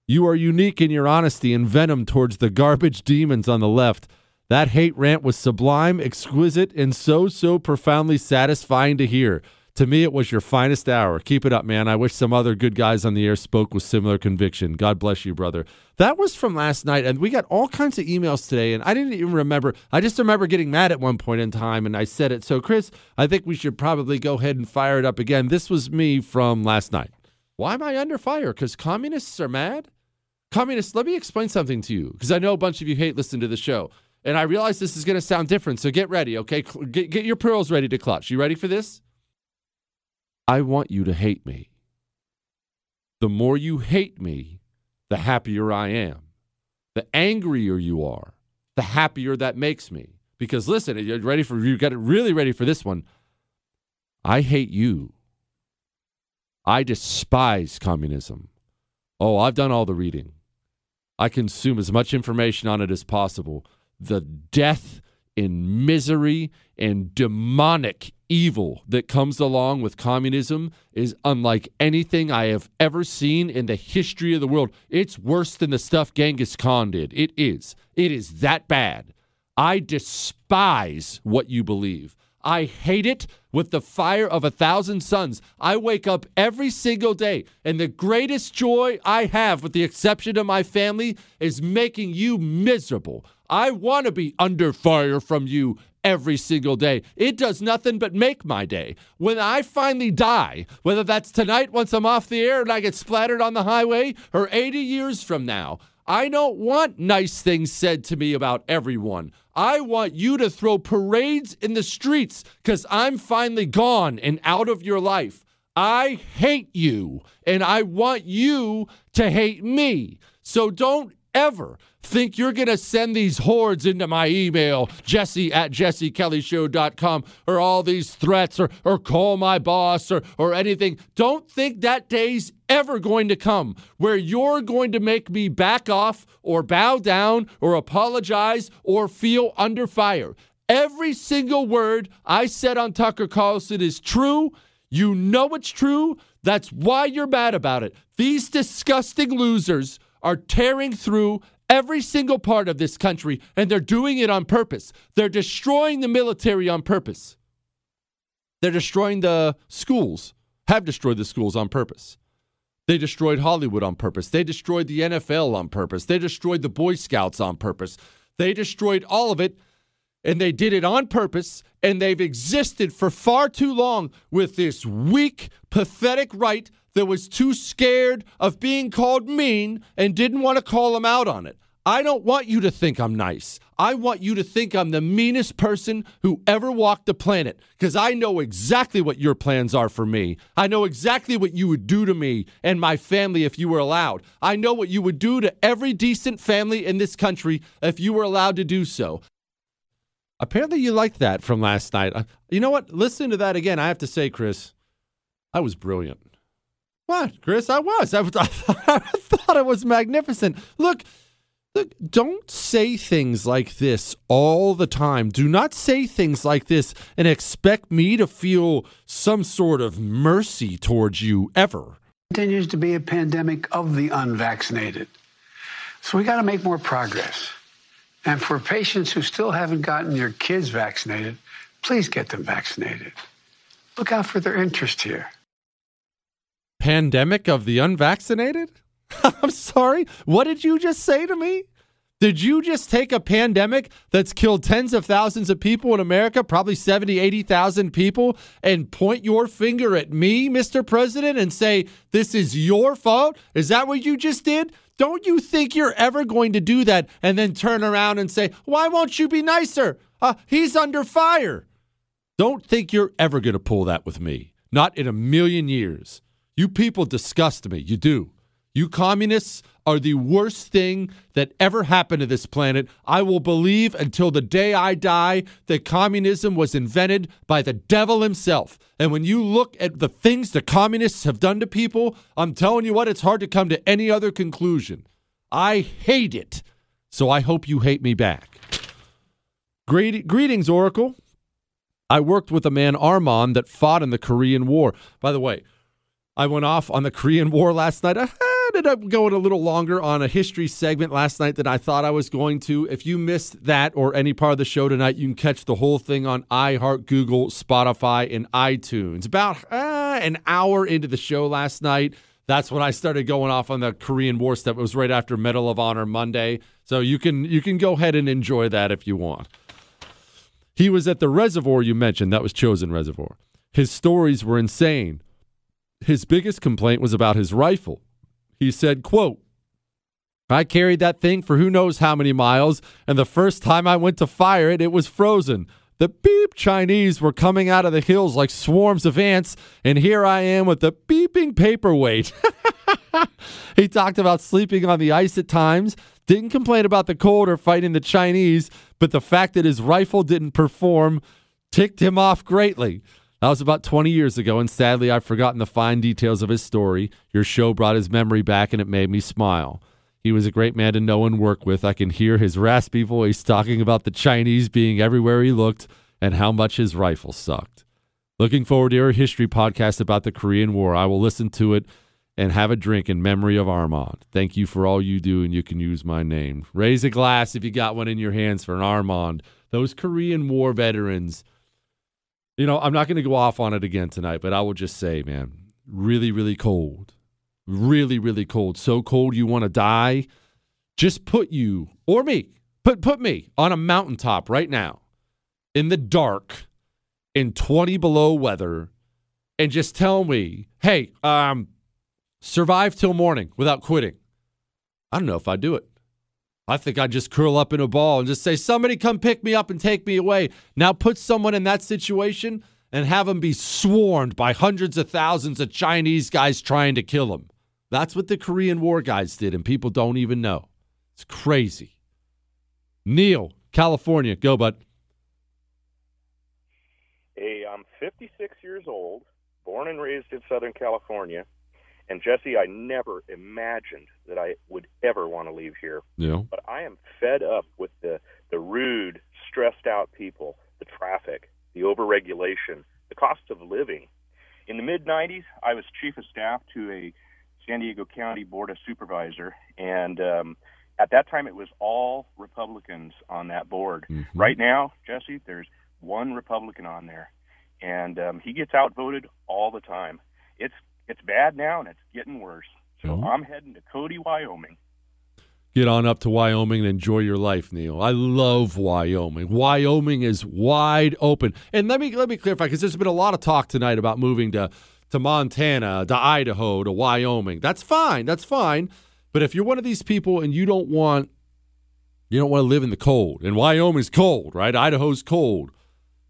You are unique in your honesty and venom towards the garbage demons on the left. That hate rant was sublime, exquisite, and so, so profoundly satisfying to hear. To me, it was your finest hour. Keep it up, man. I wish some other good guys on the air spoke with similar conviction. God bless you, brother. That was from last night, and we got all kinds of emails today, and I didn't even remember. I just remember getting mad at one point in time, and I said it. So, Chris, I think we should probably go ahead and fire it up again. This was me from last night. Why am I under fire? Because communists are mad? Communists, let me explain something to you because I know a bunch of you hate listening to the show. And I realize this is going to sound different. So get ready, okay? Get, get your pearls ready to clutch. You ready for this? I want you to hate me. The more you hate me, the happier I am. The angrier you are, the happier that makes me. Because listen, you're ready for you got it really ready for this one. I hate you. I despise communism. Oh, I've done all the reading. I consume as much information on it as possible. The death and misery and demonic evil that comes along with communism is unlike anything I have ever seen in the history of the world. It's worse than the stuff Genghis Khan did. It is. It is that bad. I despise what you believe. I hate it with the fire of a thousand suns. I wake up every single day, and the greatest joy I have, with the exception of my family, is making you miserable. I want to be under fire from you every single day. It does nothing but make my day. When I finally die, whether that's tonight once I'm off the air and I get splattered on the highway or 80 years from now, I don't want nice things said to me about everyone. I want you to throw parades in the streets because I'm finally gone and out of your life. I hate you and I want you to hate me. So don't ever think you're going to send these hordes into my email, jesse at jessekellyshow.com, or all these threats, or, or call my boss, or, or anything. Don't think that day's ever going to come where you're going to make me back off, or bow down, or apologize, or feel under fire. Every single word I said on Tucker Carlson is true. You know it's true. That's why you're mad about it. These disgusting losers are tearing through every single part of this country, and they're doing it on purpose. They're destroying the military on purpose. They're destroying the schools, have destroyed the schools on purpose. They destroyed Hollywood on purpose. They destroyed the NFL on purpose. They destroyed the Boy Scouts on purpose. They destroyed all of it, and they did it on purpose, and they've existed for far too long with this weak, pathetic right that was too scared of being called mean and didn't want to call him out on it. I don't want you to think I'm nice. I want you to think I'm the meanest person who ever walked the planet because I know exactly what your plans are for me. I know exactly what you would do to me and my family if you were allowed. I know what you would do to every decent family in this country if you were allowed to do so. Apparently, you liked that from last night. Uh, you know what? Listen to that again. I have to say, Chris, I was brilliant. What, Chris? I was. I, [laughs] I thought it was magnificent. Look, look, don't say things like this all the time. Do not say things like this and expect me to feel some sort of mercy towards you ever. Continues to be a pandemic of the unvaccinated. So we got to make more progress. And for patients who still haven't gotten your kids vaccinated, please get them vaccinated. Look out for their interest here pandemic of the unvaccinated? [laughs] I'm sorry. What did you just say to me? Did you just take a pandemic that's killed tens of thousands of people in America, probably 70, 80,000 people, and point your finger at me, Mr. President, and say, this is your fault? Is that what you just did? Don't you think you're ever going to do that and then turn around and say, why won't you be nicer? Uh, he's under fire. Don't think you're ever going to pull that with me. Not in a million years. You people disgust me. You do. You communists are the worst thing that ever happened to this planet. I will believe until the day I die that communism was invented by the devil himself. And when you look at the things the communists have done to people, I'm telling you what, it's hard to come to any other conclusion. I hate it. So I hope you hate me back. Greet- greetings, Oracle. I worked with a man, Armand, that fought in the Korean War. By the way, I went off on the Korean War last night. I ended up going a little longer on a history segment last night than I thought I was going to. If you missed that or any part of the show tonight, you can catch the whole thing on iHeart, Google, Spotify, and iTunes. About uh, an hour into the show last night, that's when I started going off on the Korean War stuff. It was right after Medal of Honor Monday, so you can you can go ahead and enjoy that if you want. He was at the reservoir you mentioned. That was Chosin Reservoir. His stories were insane his biggest complaint was about his rifle. He said, quote, I carried that thing for who knows how many miles, and the first time I went to fire it, it was frozen. The beep Chinese were coming out of the hills like swarms of ants, and here I am with the beeping paperweight. [laughs] he talked about sleeping on the ice at times, didn't complain about the cold or fighting the Chinese, but the fact that his rifle didn't perform ticked him off greatly. That was about 20 years ago, and sadly, I've forgotten the fine details of his story. Your show brought his memory back, and it made me smile. He was a great man to know and work with. I can hear his raspy voice talking about the Chinese being everywhere he looked and how much his rifle sucked. Looking forward to your history podcast about the Korean War. I will listen to it and have a drink in memory of Armand. Thank you for all you do, and you can use my name. Raise a glass if you got one in your hands for an Armand. Those Korean War veterans you know, I'm not going to go off on it again tonight, but I will just say, man, really, really cold. Really, really cold. So cold you want to die. Just put you or me, put put me on a mountaintop right now in the dark in 20 below weather and just tell me, hey, um, survive till morning without quitting. I don't know if I'd do it. I think I'd just curl up in a ball and just say, somebody come pick me up and take me away. Now put someone in that situation and have them be swarmed by hundreds of thousands of Chinese guys trying to kill them. That's what the Korean War guys did, and people don't even know. It's crazy. Neil, California, go, bud. Hey, I'm 56 years old, born and raised in Southern California. And Jesse, I never imagined that I would ever want to leave here. Yeah. But I am fed up with the, the rude, stressed out people, the traffic, the overregulation, the cost of living. In the mid 90s, I was chief of staff to a San Diego County Board of Supervisor, and um, at that time it was all Republicans on that board. Mm-hmm. Right now, Jesse, there's one Republican on there, and um, he gets outvoted all the time. It's it's bad now, and it's getting worse. So Mhm. I'm heading to Cody, Wyoming. Get on up to Wyoming and enjoy your life, Neil. I love Wyoming. Wyoming is wide open. And let me let me clarify because there's been a lot of talk tonight about moving to to Montana, to Idaho, to Wyoming. That's fine. That's fine. But if you're one of these people and you don't want you don't want to live in the cold, and Wyoming's cold, right? Idaho's cold.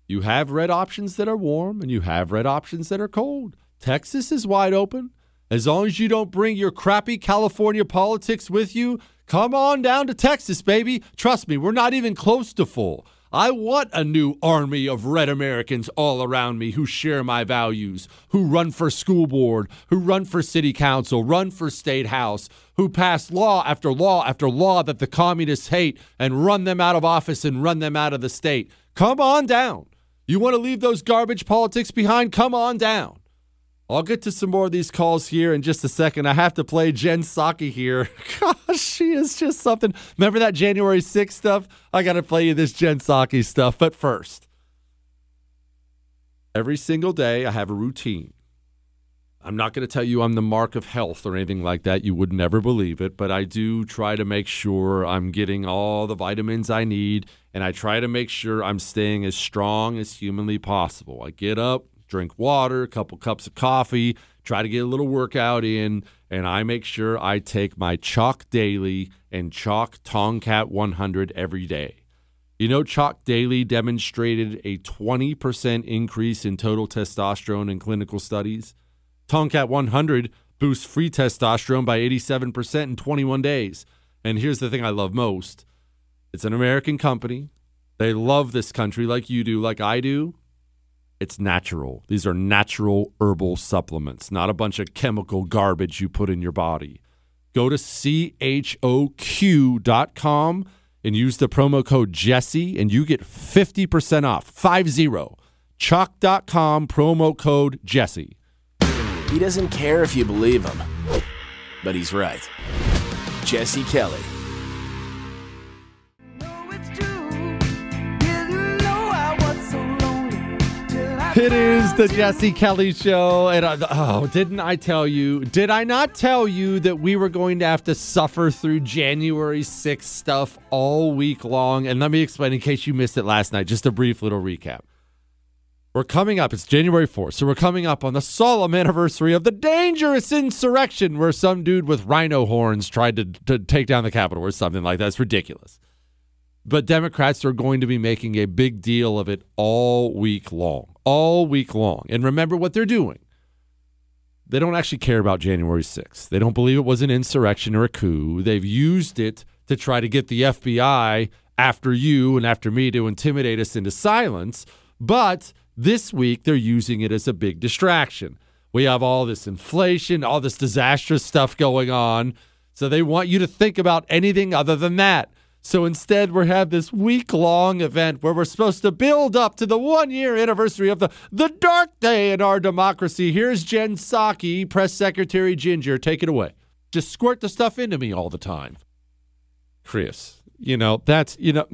You have red options that are warm and you have red options that are cold. Texas is wide open. As long as you don't bring your crappy California politics with you, come on down to Texas, baby. Trust me, we're not even close to full. I want a new army of red Americans all around me who share my values, who run for school board, who run for city council, run for state house, who pass law after law after law that the communists hate and run them out of office and run them out of the state. Come on down. You want to leave those garbage politics behind? Come on down. I'll get to some more of these calls here in just a second. I have to play Jen Psaki here. [laughs] Gosh, she is just something. Remember that January 6th stuff? I got to play you this Jen Psaki stuff. But first, every single day I have a routine. I'm not going to tell you I'm the mark of health or anything like that. You would never believe it, but I do try to make sure I'm getting all the vitamins I need, and I try to make sure I'm staying as strong as humanly possible. I get up, drink water, a couple cups of coffee, try to get a little workout in, and I make sure I take my Choq Daily and Choq Tomcat 100 every day. You know, Choq Daily demonstrated a 20% increase in total testosterone in clinical studies. Tomcat 100 boosts free testosterone by 87% in 21 days. And here's the thing I love most it's an American company. They love this country like you do, like I do. It's natural. These are natural herbal supplements, not a bunch of chemical garbage you put in your body. Go to choq.com and use the promo code Jesse, and you get 50% off. 50. Choq.com, promo code Jesse. He doesn't care if you believe him, but he's right. Jesse Kelly. It is the Jesse Kelly Show. And uh, I, oh, didn't I tell you? Did I not tell you that we were going to have to suffer through January 6th stuff all week long? And let me explain in case you missed it last night, just a brief little recap. We're coming up, it's January 4th, so we're coming up on the solemn anniversary of the dangerous insurrection where some dude with rhino horns tried to, to take down the Capitol or something like that. It's ridiculous. But Democrats are going to be making a big deal of it all week long. All week long. And remember what they're doing. They don't actually care about January 6th. They don't believe it was an insurrection or a coup. They've used it to try to get the FBI after you and after me to intimidate us into silence. But this week, they're using it as a big distraction. We have all this inflation, all this disastrous stuff going on. So they want you to think about anything other than that. So instead, we have this week long event where we're supposed to build up to the one year anniversary of the, the dark day in our democracy. Here's Jen Psaki, Press Secretary Ginger. Take it away. Just squirt the stuff into me all the time. Chris, you know, that's, you know,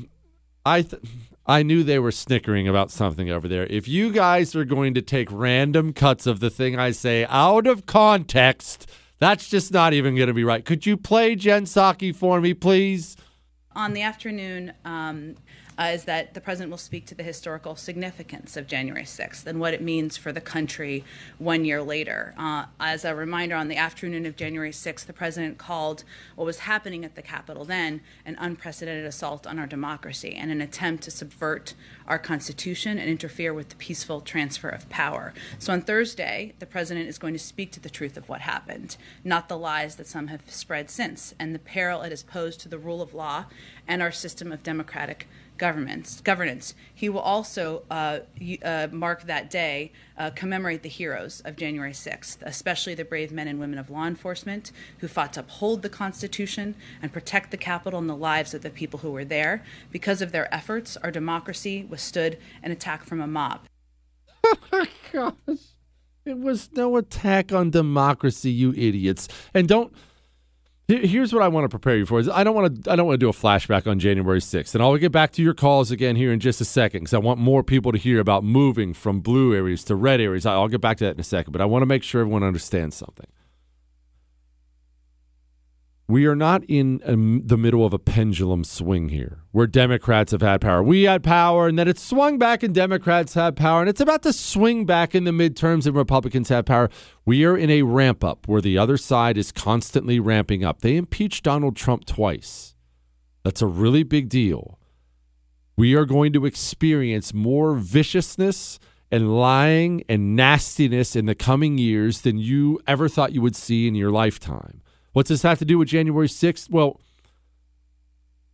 I. Th- I knew they were snickering about something over there. If you guys are going to take random cuts of the thing I say out of context, that's just not even going to be right. Could you play Jen Psaki for me, please? On the afternoon, um, uh, is that the president will speak to the historical significance of January 6th and what it means for the country one year later. Uh, as a reminder, on the afternoon of January 6th, the president called what was happening at the Capitol then an unprecedented assault on our democracy and an attempt to subvert our Constitution and interfere with the peaceful transfer of power. So on Thursday, the president is going to speak to the truth of what happened, not the lies that some have spread since, and the peril it has posed to the rule of law and our system of democratic governments, governance. He will also uh, uh, mark that day, uh, commemorate the heroes of January 6th, especially the brave men and women of law enforcement who fought to uphold the Constitution and protect the Capitol and the lives of the people who were there. Because of their efforts, our democracy withstood an attack from a mob. Oh my Gosh. It was no attack on democracy, you idiots. And don't Here's what I want to prepare you for. Is I don't want to I don't want to do a flashback on January 6th. And I'll get back to your calls again here in just a second because I want more people to hear about moving from blue areas to red areas. I'll get back to that in a second, but I want to make sure everyone understands something. We are not in um, the middle of a pendulum swing here where Democrats have had power. We had power and then it swung back and Democrats had power and it's about to swing back in the midterms and Republicans have power. We are in a ramp up where the other side is constantly ramping up. They impeached Donald Trump twice. That's a really big deal. We are going to experience more viciousness and lying and nastiness in the coming years than you ever thought you would see in your lifetime. What's this have to do with January 6th? Well,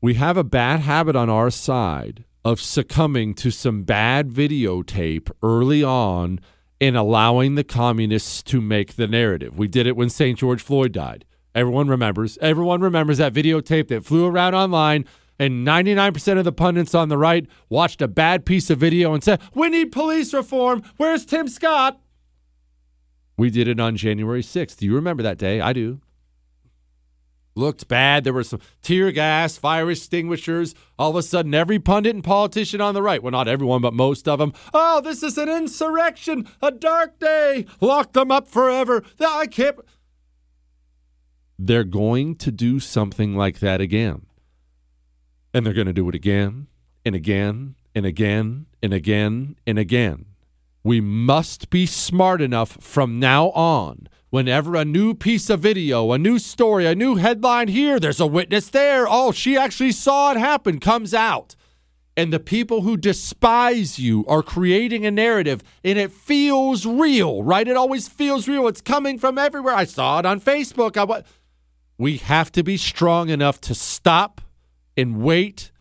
we have a bad habit on our side of succumbing to some bad videotape early on and allowing the communists to make the narrative. We did it when St. George Floyd died. Everyone remembers. Everyone remembers that videotape that flew around online, and 99% of the pundits on the right watched a bad piece of video and said, We need police reform. Where's Tim Scott? We did it on January 6th. Do you remember that day? I do looked bad. There were some tear gas, fire extinguishers. All of a sudden, every pundit and politician on the right, well, not everyone, but most of them, oh, this is an insurrection, a dark day. Lock them up forever. I can't. They're going to do something like that again. And they're going to do it again and again and again and again and again. We must be smart enough from now on whenever a new piece of video, a new story, a new headline here, there's a witness there. Oh, she actually saw it happen, comes out. And the people who despise you are creating a narrative and it feels real, right? It always feels real. It's coming from everywhere. I saw it on Facebook. I we have to be strong enough to stop and wait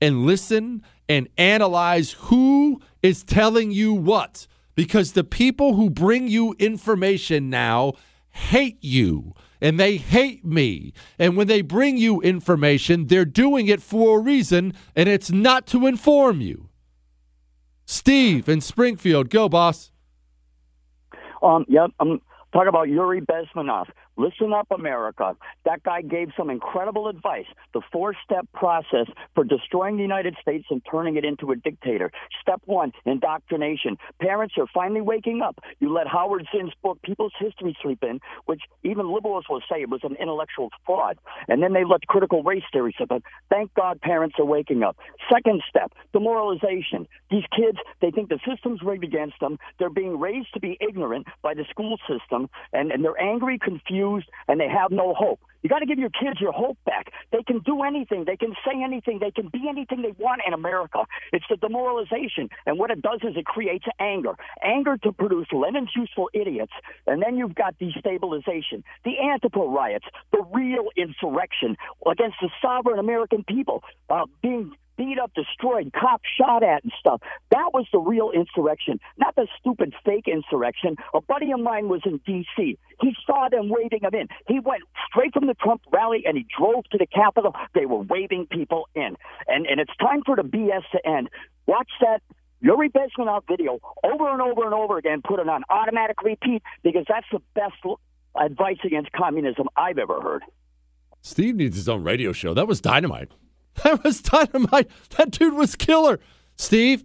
and listen and analyze who is telling you what because the people who bring you information now hate you and they hate me. And when they bring you information, they're doing it for a reason, and it's not to inform you. Steve in Springfield, go, boss. Um, yep, I'm talking about Yuri Bezmenov. Listen up, America. That guy gave some incredible advice. The four step process for destroying the United States and turning it into a dictator. Step one, indoctrination. Parents are finally waking up. You let Howard Zinn's book, People's History, sleep in, which even liberals will say it was an intellectual fraud. And then they let critical race theory slip in. Thank God parents are waking up. Second step, demoralization. These kids, they think the system's rigged against them. They're being raised to be ignorant by the school system, and, and they're angry, confused confused and they have no hope. You got to give your kids your hope back. They can do anything. They can say anything. They can be anything they want in America. It's the demoralization. And what it does is it creates anger. Anger to produce Lenin's useful idiots. And then you've got destabilization. The Antifa riots, the real insurrection against the sovereign American people uh, being beat up, destroyed, cops shot at, and stuff. That was the real insurrection, not the stupid fake insurrection. A buddy of mine was in D.C. He saw them waving him in. He went straight from the Trump rally and he drove to the Capitol. They were waving people in. And, and it's time for the BS to end. Watch that Yuri Bezmenov video over and over and over again, put it on automatic repeat because that's the best advice against communism I've ever heard. Steve needs his own radio show. That was dynamite. [laughs] That was dynamite. That dude was killer. Steve,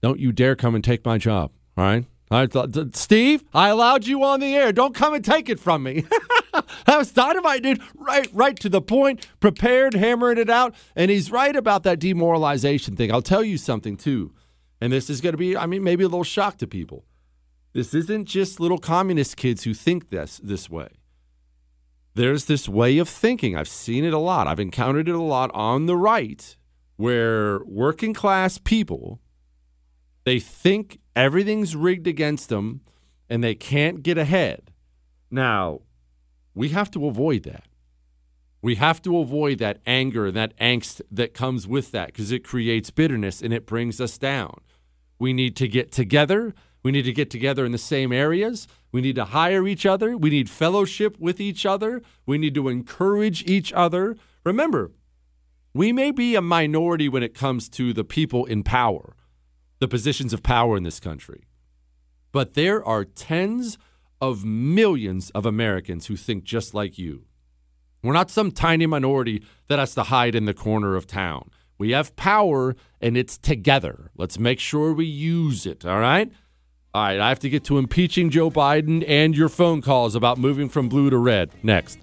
don't you dare come and take my job. All right. I thought, Steve, I allowed you on the air. Don't come and take it from me. [laughs] that was dynamite, dude. Right, right to the point, prepared, hammering it out. And he's right about that demoralization thing. I'll tell you something, too. And this is going to be, I mean, maybe a little shock to people. This isn't just little communist kids who think this this way. There's this way of thinking. I've seen it a lot. I've encountered it a lot on the right where working class people they think everything's rigged against them and they can't get ahead. Now, we have to avoid that. We have to avoid that anger and that angst that comes with that because it creates bitterness and it brings us down. We need to get together. We need to get together in the same areas. We need to hire each other. We need fellowship with each other. We need to encourage each other. Remember, we may be a minority when it comes to the people in power, the positions of power in this country. But there are tens of millions of Americans who think just like you. We're not some tiny minority that has to hide in the corner of town. We have power and it's together. Let's make sure we use it, all right? All right, I have to get to impeaching Joe Biden and your phone calls about moving from blue to red next.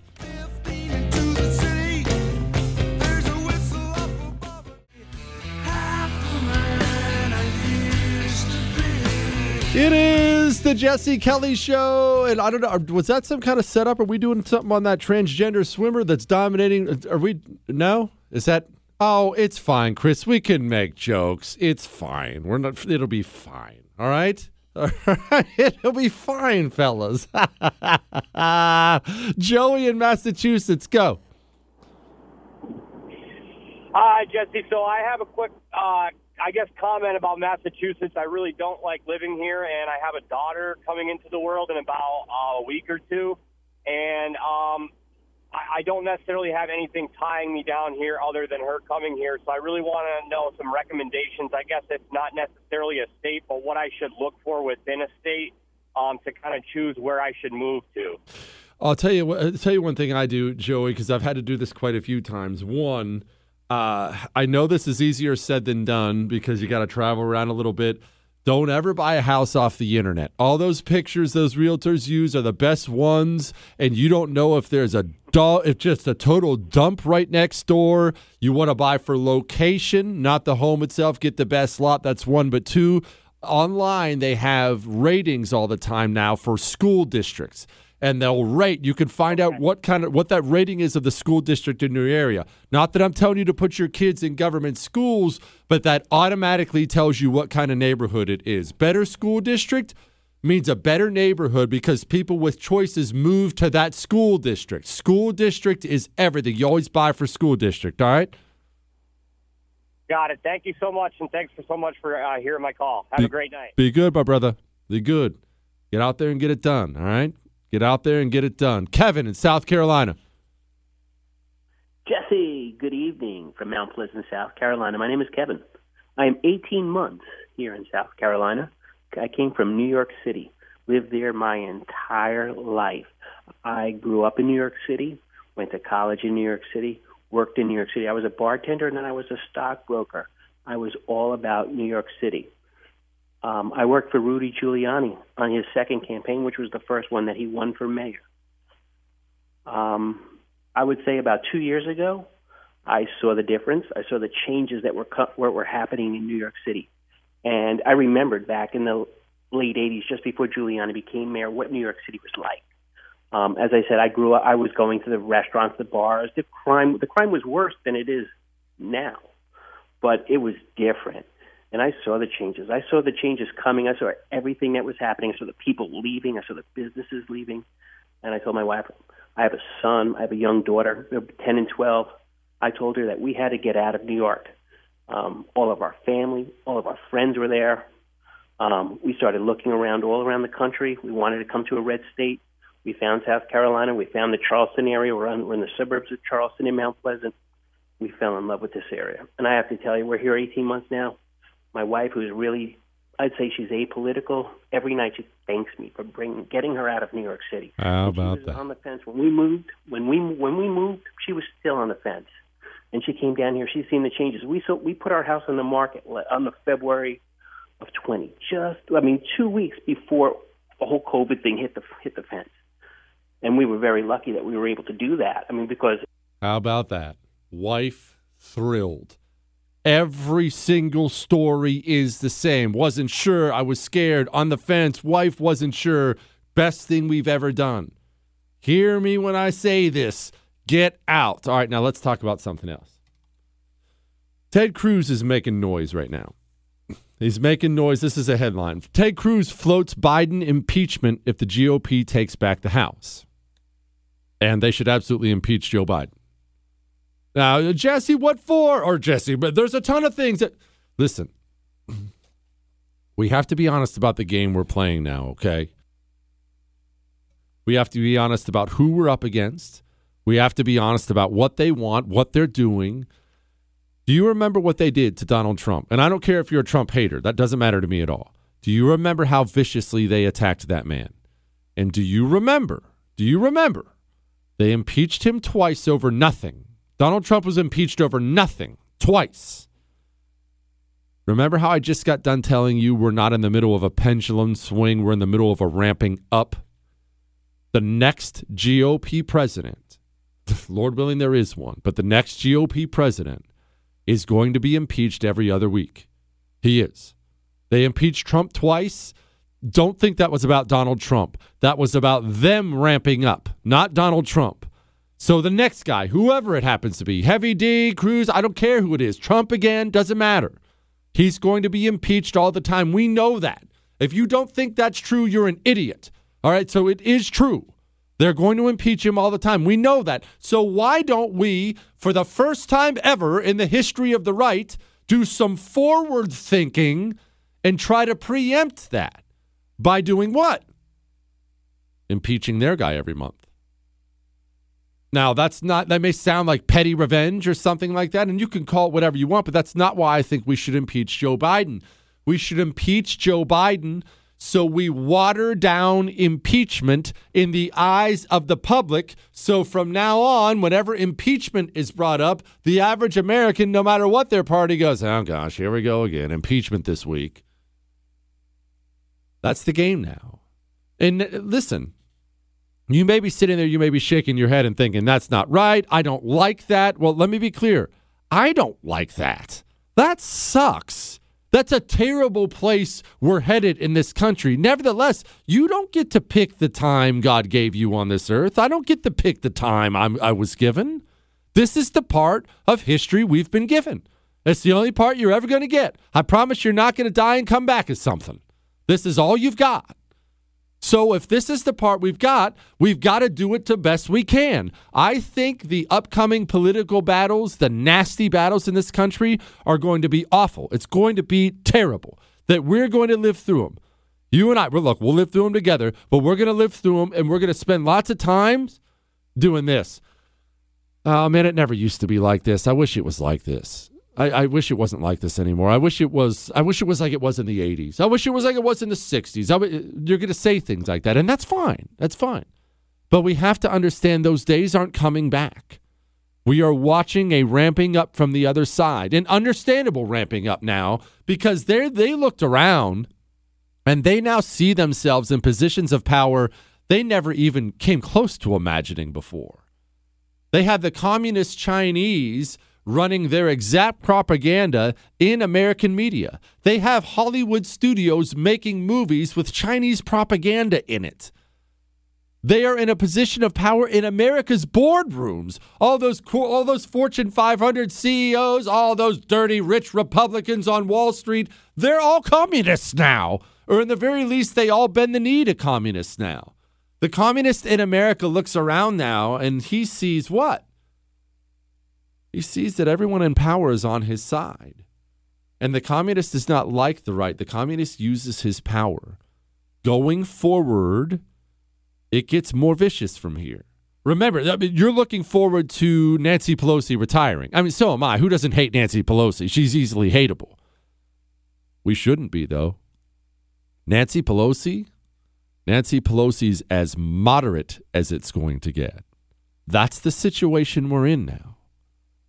It is the Jesse Kelly show, and I don't know. Was that some kind of setup? Are we doing something on that transgender swimmer that's dominating? Are we? No, is that? Oh, it's fine, Chris. We can make jokes. It's fine. We're not. It'll be fine. All right. [laughs] It'll be fine, fellas. [laughs] Joey in Massachusetts, go. Hi, Jesse. So I have a quick, uh, I guess, comment about Massachusetts. I really don't like living here, and I have a daughter coming into the world in about uh, a week or two, and um, I, I don't necessarily have anything tying me down here other than her coming here. So I really want to know some recommendations. I guess it's not necessarily a state, but what I should look for within a state um, to kind of choose where I should move to. I'll tell you. I'll tell you one thing I do, Joey, because I've had to do this quite a few times. One, uh, I know this is easier said than done because you got to travel around a little bit. Don't ever buy a house off the internet. All those pictures those realtors use are the best ones, and you don't know if there's a du- if just a total dump right next door. You want to buy for location, not the home itself. Get the best lot. That's one, but two. Online, they have ratings all the time now for school districts and they'll rate. You can find out what kind of what that rating is of the school district in your area. Not that I'm telling you to put your kids in government schools, but that automatically tells you what kind of neighborhood it is. Better school district means a better neighborhood because people with choices move to that school district. School district is everything. You always buy for school district, all right? Got it. Thank you so much, and thanks for so much for uh, hearing my call. Have a great night. Be good, my brother. Be good. Get out there and get it done, all right? Get out there and get it done. Kevin in South Carolina. Jesse, good evening from Mount Pleasant, South Carolina. My name is Kevin. I am 18 months here in South Carolina. I came from New York City, lived there my entire life. I grew up in New York City, went to college in New York City, worked in New York City. I was a bartender and then I was a stockbroker. I was all about New York City. Um, I worked for Rudy Giuliani on his second campaign, which was the first one that he won for mayor. Um, I would say about two years ago, I saw the difference. I saw the changes that were co- were, were happening in New York City, and I remembered back in the late '80s, just before Giuliani became mayor, what New York City was like. Um, as I said, I grew up. I was going to the restaurants, the bars. The crime, the crime was worse than it is now, but it was different. And I saw the changes. I saw the changes coming. I saw everything that was happening. I saw the people leaving. I saw the businesses leaving. And I told my wife, I have a son. I have a young daughter, 10 and 12. I told her that we had to get out of New York. Um, all of our family, all of our friends were there. Um, we started looking around all around the country. We wanted to come to a red state. We found South Carolina. We found the Charleston area. We're, on, we're in the suburbs of Charleston and Mount Pleasant. We fell in love with this area. And I have to tell you, we're here 18 months now. My wife, who's really, I'd say she's apolitical, every night she thanks me for bringing, getting her out of New York City. How about was that? on the fence when we moved. When we when we moved, she was still on the fence, and she came down here. She's seen the changes. We so we put our house on the market on the February of 20. Just I mean, two weeks before the whole COVID thing hit the hit the fence. and we were very lucky that we were able to do that. I mean, because How about that? Wife thrilled. Every single story is the same. Wasn't sure. I was scared. On the fence. Wife wasn't sure. Best thing we've ever done. Hear me when I say this. Get out. All right, now let's talk about something else. Ted Cruz is making noise right now. [laughs] He's making noise. This is a headline. Ted Cruz floats Biden impeachment if the GOP takes back the House. And they should absolutely impeach Joe Biden. Now, Jesse, what for? Or Jesse, but there's a ton of things that. Listen, [clears throat] we have to be honest about the game we're playing now, okay? We have to be honest about who we're up against. We have to be honest about what they want, what they're doing. Do you remember what they did to Donald Trump? And I don't care if you're a Trump hater, that doesn't matter to me at all. Do you remember how viciously they attacked that man? And do you remember? Do you remember? They impeached him twice over nothing. Donald Trump was impeached over nothing twice. Remember how I just got done telling you we're not in the middle of a pendulum swing, we're in the middle of a ramping up? The next GOP president, Lord willing, there is one, but the next GOP president is going to be impeached every other week. He is. They impeached Trump twice. Don't think that was about Donald Trump. That was about them ramping up, not Donald Trump. So the next guy, whoever it happens to be, Heavy D, Cruz, I don't care who it is, Trump again, doesn't matter. He's going to be impeached all the time. We know that. If you don't think that's true, you're an idiot. All right, so it is true. They're going to impeach him all the time. We know that. So why don't we, for the first time ever in the history of the right, do some forward thinking and try to preempt that by doing what? Impeaching their guy every month. Now, that's not, that may sound like petty revenge or something like that, and you can call it whatever you want, but that's not why I think we should impeach Joe Biden. We should impeach Joe Biden so we water down impeachment in the eyes of the public. So from now on, whenever impeachment is brought up, the average American, no matter what their party goes, oh gosh, here we go again, impeachment this week. That's the game now. And uh, listen, you may be sitting there, you may be shaking your head and thinking, that's not right. I don't like that. Well, let me be clear. I don't like that. That sucks. That's a terrible place we're headed in this country. Nevertheless, you don't get to pick the time God gave you on this earth. I don't get to pick the time I'm, I was given. This is the part of history we've been given. It's the only part you're ever going to get. I promise you're not going to die and come back as something. This is all you've got. So if this is the part we've got, we've got to do it to best we can. I think the upcoming political battles, the nasty battles in this country are going to be awful. It's going to be terrible. That we're going to live through them. You and I, well, look, we'll live through them together, but we're going to live through them and we're going to spend lots of times doing this. Oh man, it never used to be like this. I wish it was like this. I, I, wish it wasn't like this anymore. I wish it was. I wish it was like it was in the '80s. I wish it was like it was in the '60s. you're going to say things like that, and that's fine. That's fine. But we have to understand those days aren't coming back. We are watching a ramping up from the other side, an understandable ramping up now because they they looked around, and they now see themselves in positions of power they never even came close to imagining before. They had the communist Chinese running their exact propaganda in American media. They have Hollywood studios making movies with Chinese propaganda in it. They are in a position of power in America's boardrooms. All those all those Fortune 500 CEOs, all those dirty rich Republicans on Wall Street, they're all communists now. Or in the very least they all bend the knee to communists now. The communist in America looks around now and he sees what? He sees that everyone in power is on his side. And the communist does not like the right. The communist uses his power. Going forward, it gets more vicious from here. Remember, I mean, you're looking forward to Nancy Pelosi retiring. I mean, so am I. Who doesn't hate Nancy Pelosi? She's easily hateable. We shouldn't be, though. Nancy Pelosi, Nancy Pelosi's as moderate as it's going to get. That's the situation we're in now.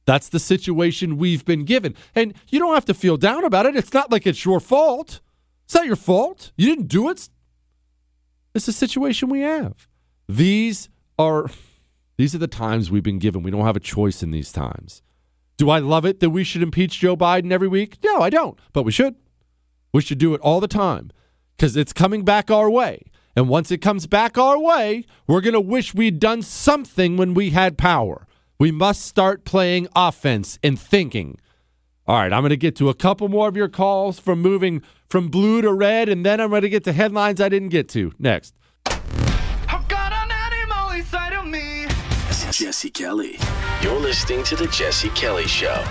That's the situation we've been given. And you don't have to feel down about it. It's not like it's your fault. It's not your fault. You didn't do it. It's the situation we have. These are these are the times we've been given. We don't have a choice in these times. Do I love it that we should impeach Joe Biden every week? No, I don't. But we should. We should do it all the time because it's coming back our way. And once it comes back our way, we're going to wish we'd done something when we had power. We must start playing offense and thinking. All right, I'm going to get to a couple more of your calls from moving from blue to red, and then I'm going to get to headlines I didn't get to next. Jesse Kelly. You're listening to The Jesse Kelly Show.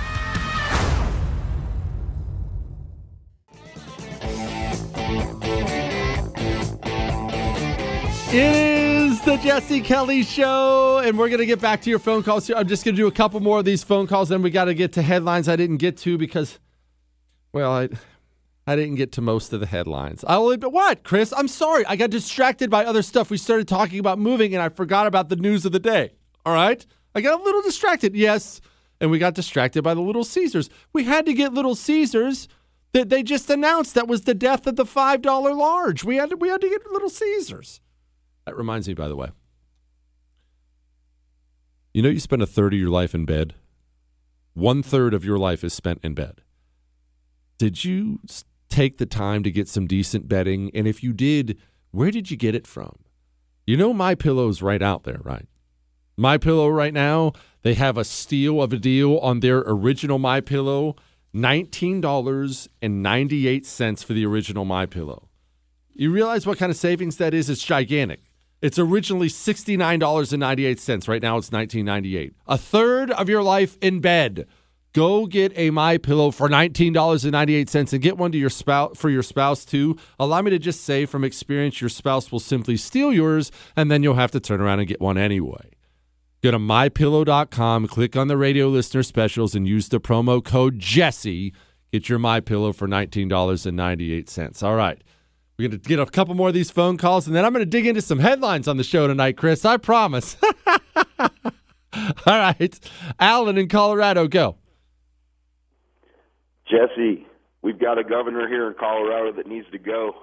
It the Jesse Kelly Show, and we're going to get back to your phone calls. Here. I'm just going to do a couple more of these phone calls, then we got to get to headlines I didn't get to because, well, I. I didn't get to most of the headlines. Oh, I only, but what, Chris? I'm sorry. I got distracted by other stuff. We started talking about moving, and I forgot about the news of the day. All right, I got a little distracted. Yes, and we got distracted by the Little Caesars. We had to get Little Caesars. That they just announced that was the death of the five dollar large. We had to, we had to get Little Caesars. That reminds me, by the way. You know, you spend a third of your life in bed. One third of your life is spent in bed. Did you take the time to get some decent bedding? And if you did, where did you get it from? You know, my pillow's right out there, right? My pillow right now, they have a steal of a deal on their original My Pillow, $19.98 for the original My Pillow. You realize what kind of savings that is? It's gigantic. It's originally $69.98. Right now it's $19.98. A third of your life in bed. Go get a My Pillow for $19.98 and get one to your spouse for your spouse too. Allow me to just say from experience your spouse will simply steal yours and then you'll have to turn around and get one anyway. Go to mypillow.com, click on the radio listener specials and use the promo code Jesse. Get your My Pillow for $19.98. All right. We're going to get a couple more of these phone calls and then I'm going to dig into some headlines on the show tonight, Chris. I promise. [laughs] All right. Alan in Colorado, go. Jesse, we've got a governor here in Colorado that needs to go.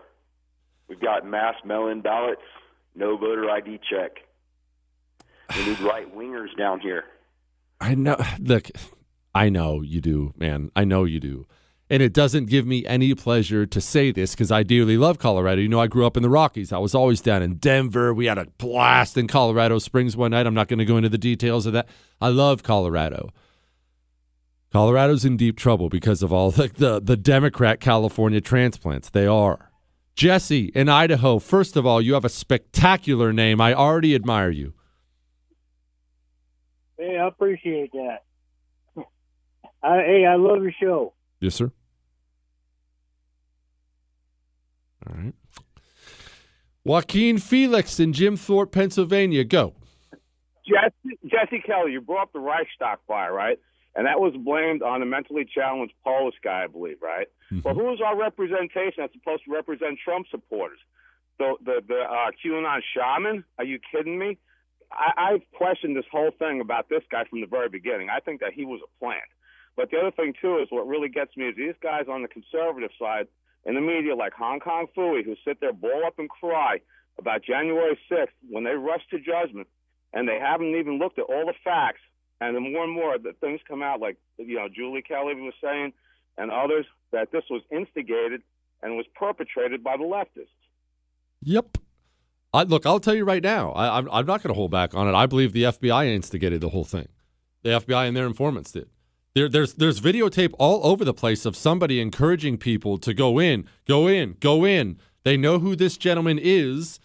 We've got mass mail-in ballots, no voter ID check. We need [sighs] right wingers down here. I know. Look, I know you do, man. I know you do. And it doesn't give me any pleasure to say this because I dearly love Colorado. You know, I grew up in the Rockies. I was always down in Denver. We had a blast in Colorado Springs one night. I'm not going to go into the details of that. I love Colorado. Colorado's in deep trouble because of all the, the, the Democrat California transplants. They are. Jesse in Idaho, first of all, you have a spectacular name. I already admire you. Hey, I appreciate that. [laughs] I, hey, I love your show. Yes, sir. All right. Joaquin Felix in Jim Thorpe, Pennsylvania. Go. Jesse, Jesse Kelly, you brought up the Reichstag fire, right? And that was blamed on a mentally challenged Polish guy, I believe, right? Mm-hmm. Well, who is our representation that's supposed to represent Trump supporters? The the the uh, QAnon shaman? Are you kidding me? I, I've questioned this whole thing about this guy from the very beginning. I think that he was a plant. But the other thing too is what really gets me is these guys on the conservative side in the media, like Hong Kong Phooey, who sit there, ball up and cry about January 6th when they rush to judgment, and they haven't even looked at all the facts. And the more and more that things come out, like you know Julie Kelly was saying, and others, that this was instigated and was perpetrated by the leftists. Yep. I, look, I'll tell you right now, I, I'm not going to hold back on it. I believe the FBI instigated the whole thing. The FBI and their informants did. There, there's there's videotape all over the place of somebody encouraging people to go in, go in, go in. They know who this gentleman is.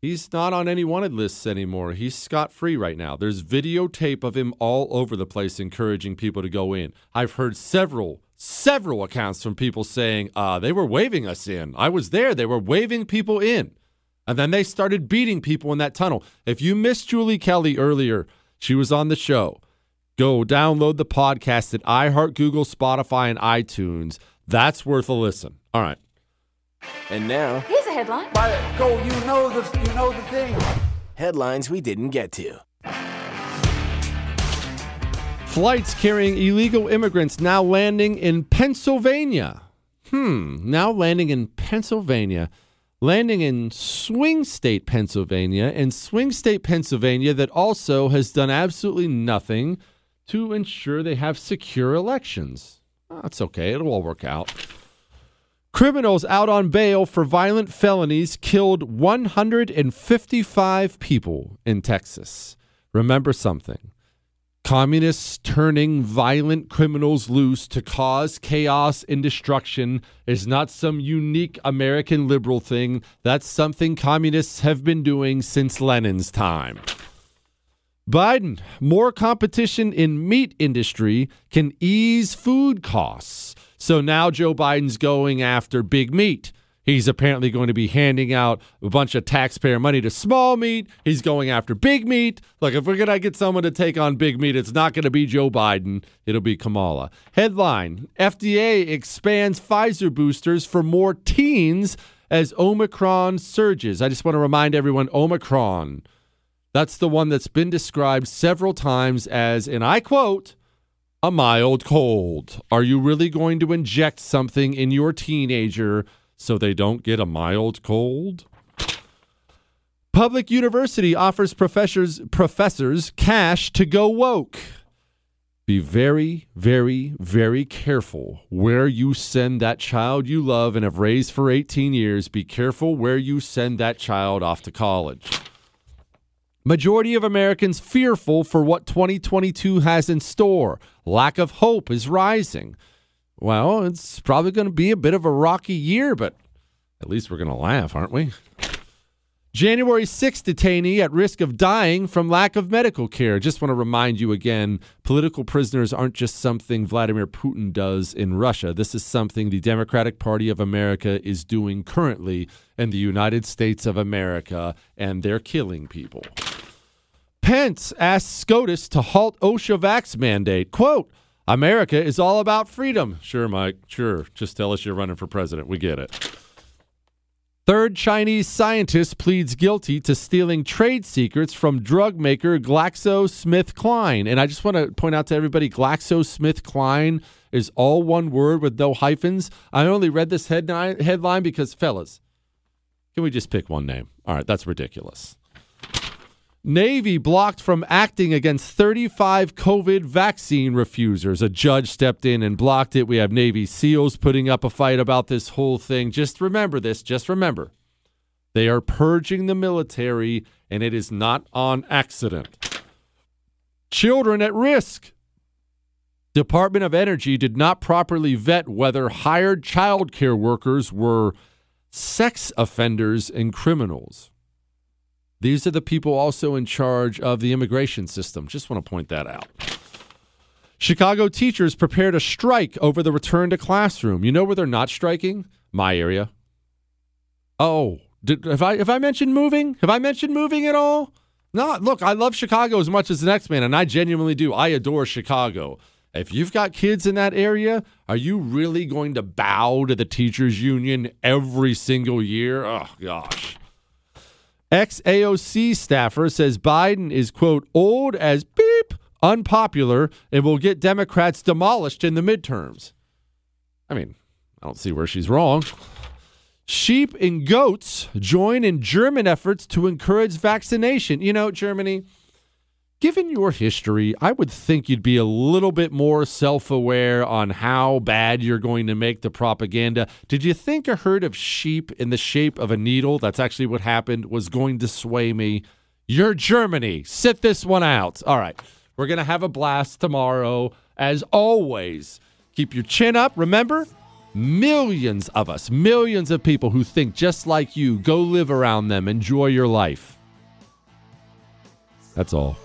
He's not on any wanted lists anymore. He's scot free right now. There's videotape of him all over the place encouraging people to go in. I've heard several, several accounts from people saying uh, they were waving us in. I was there. They were waving people in. And then they started beating people in that tunnel. If you missed Julie Kelly earlier, she was on the show. Go download the podcast at iHeart, Google, Spotify, and iTunes. That's worth a listen. All right. And now, Here's a headline. go, you know the you know the thing. Headlines we didn't get to. Flights carrying illegal immigrants now landing in Pennsylvania. Hmm, now landing in Pennsylvania. landing in swing state Pennsylvania, and swing state Pennsylvania that also has done absolutely nothing to ensure they have secure elections. Ah, that's okay, it'll all work out. Criminals out on bail for violent felonies killed 155 people in Texas. Remember something communists turning violent criminals loose to cause chaos and destruction is not some unique American liberal thing. That's something communists have been doing since Lenin's time. Biden, more competition in meat industry can ease food costs. So now Joe Biden's going after big meat. He's apparently going to be handing out a bunch of taxpayer money to small meat. He's going after big meat. Look, if we're going to get someone to take on big meat, it's not going to be Joe Biden. It'll be Kamala. Headline FDA expands Pfizer boosters for more teens as Omicron surges. I just want to remind everyone Omicron. That's the one that's been described several times as, and I quote, a mild cold. Are you really going to inject something in your teenager so they don't get a mild cold? Public university offers professors professors cash to go woke. Be very, very, very careful where you send that child you love and have raised for 18 years. Be careful where you send that child off to college. Majority of Americans fearful for what 2022 has in store. Lack of hope is rising. Well, it's probably going to be a bit of a rocky year, but at least we're going to laugh, aren't we? January 6th detainee at risk of dying from lack of medical care. Just want to remind you again political prisoners aren't just something Vladimir Putin does in Russia. This is something the Democratic Party of America is doing currently in the United States of America, and they're killing people. Pence asked SCOTUS to halt OSHA vax mandate. Quote, America is all about freedom. Sure, Mike. Sure. Just tell us you're running for president. We get it. Third Chinese scientist pleads guilty to stealing trade secrets from drug maker GlaxoSmithKline. And I just want to point out to everybody GlaxoSmithKline is all one word with no hyphens. I only read this headline, headline because, fellas, can we just pick one name? All right, that's ridiculous. Navy blocked from acting against 35 COVID vaccine refusers. A judge stepped in and blocked it. We have Navy SEALs putting up a fight about this whole thing. Just remember this. Just remember. They are purging the military, and it is not on accident. Children at risk. Department of Energy did not properly vet whether hired child care workers were sex offenders and criminals. These are the people also in charge of the immigration system. Just want to point that out. Chicago teachers prepared a strike over the return to classroom. You know where they're not striking? My area. Oh, did, have I have I mentioned moving? Have I mentioned moving at all? No. Look, I love Chicago as much as the next man, and I genuinely do. I adore Chicago. If you've got kids in that area, are you really going to bow to the teachers union every single year? Oh gosh. Ex AOC staffer says Biden is, quote, old as beep, unpopular, and will get Democrats demolished in the midterms. I mean, I don't see where she's wrong. Sheep and goats join in German efforts to encourage vaccination. You know, Germany, given your history, I would think you'd be a little bit more self aware on how bad you're going to make the propaganda. Did you think a herd of sheep in the shape of a needle, that's actually what happened, was going to sway me? You're Germany. Sit this one out. All right. We're going to have a blast tomorrow. As always, keep your chin up. Remember, millions of us, millions of people who think just like you, go live around them, enjoy your life. That's all.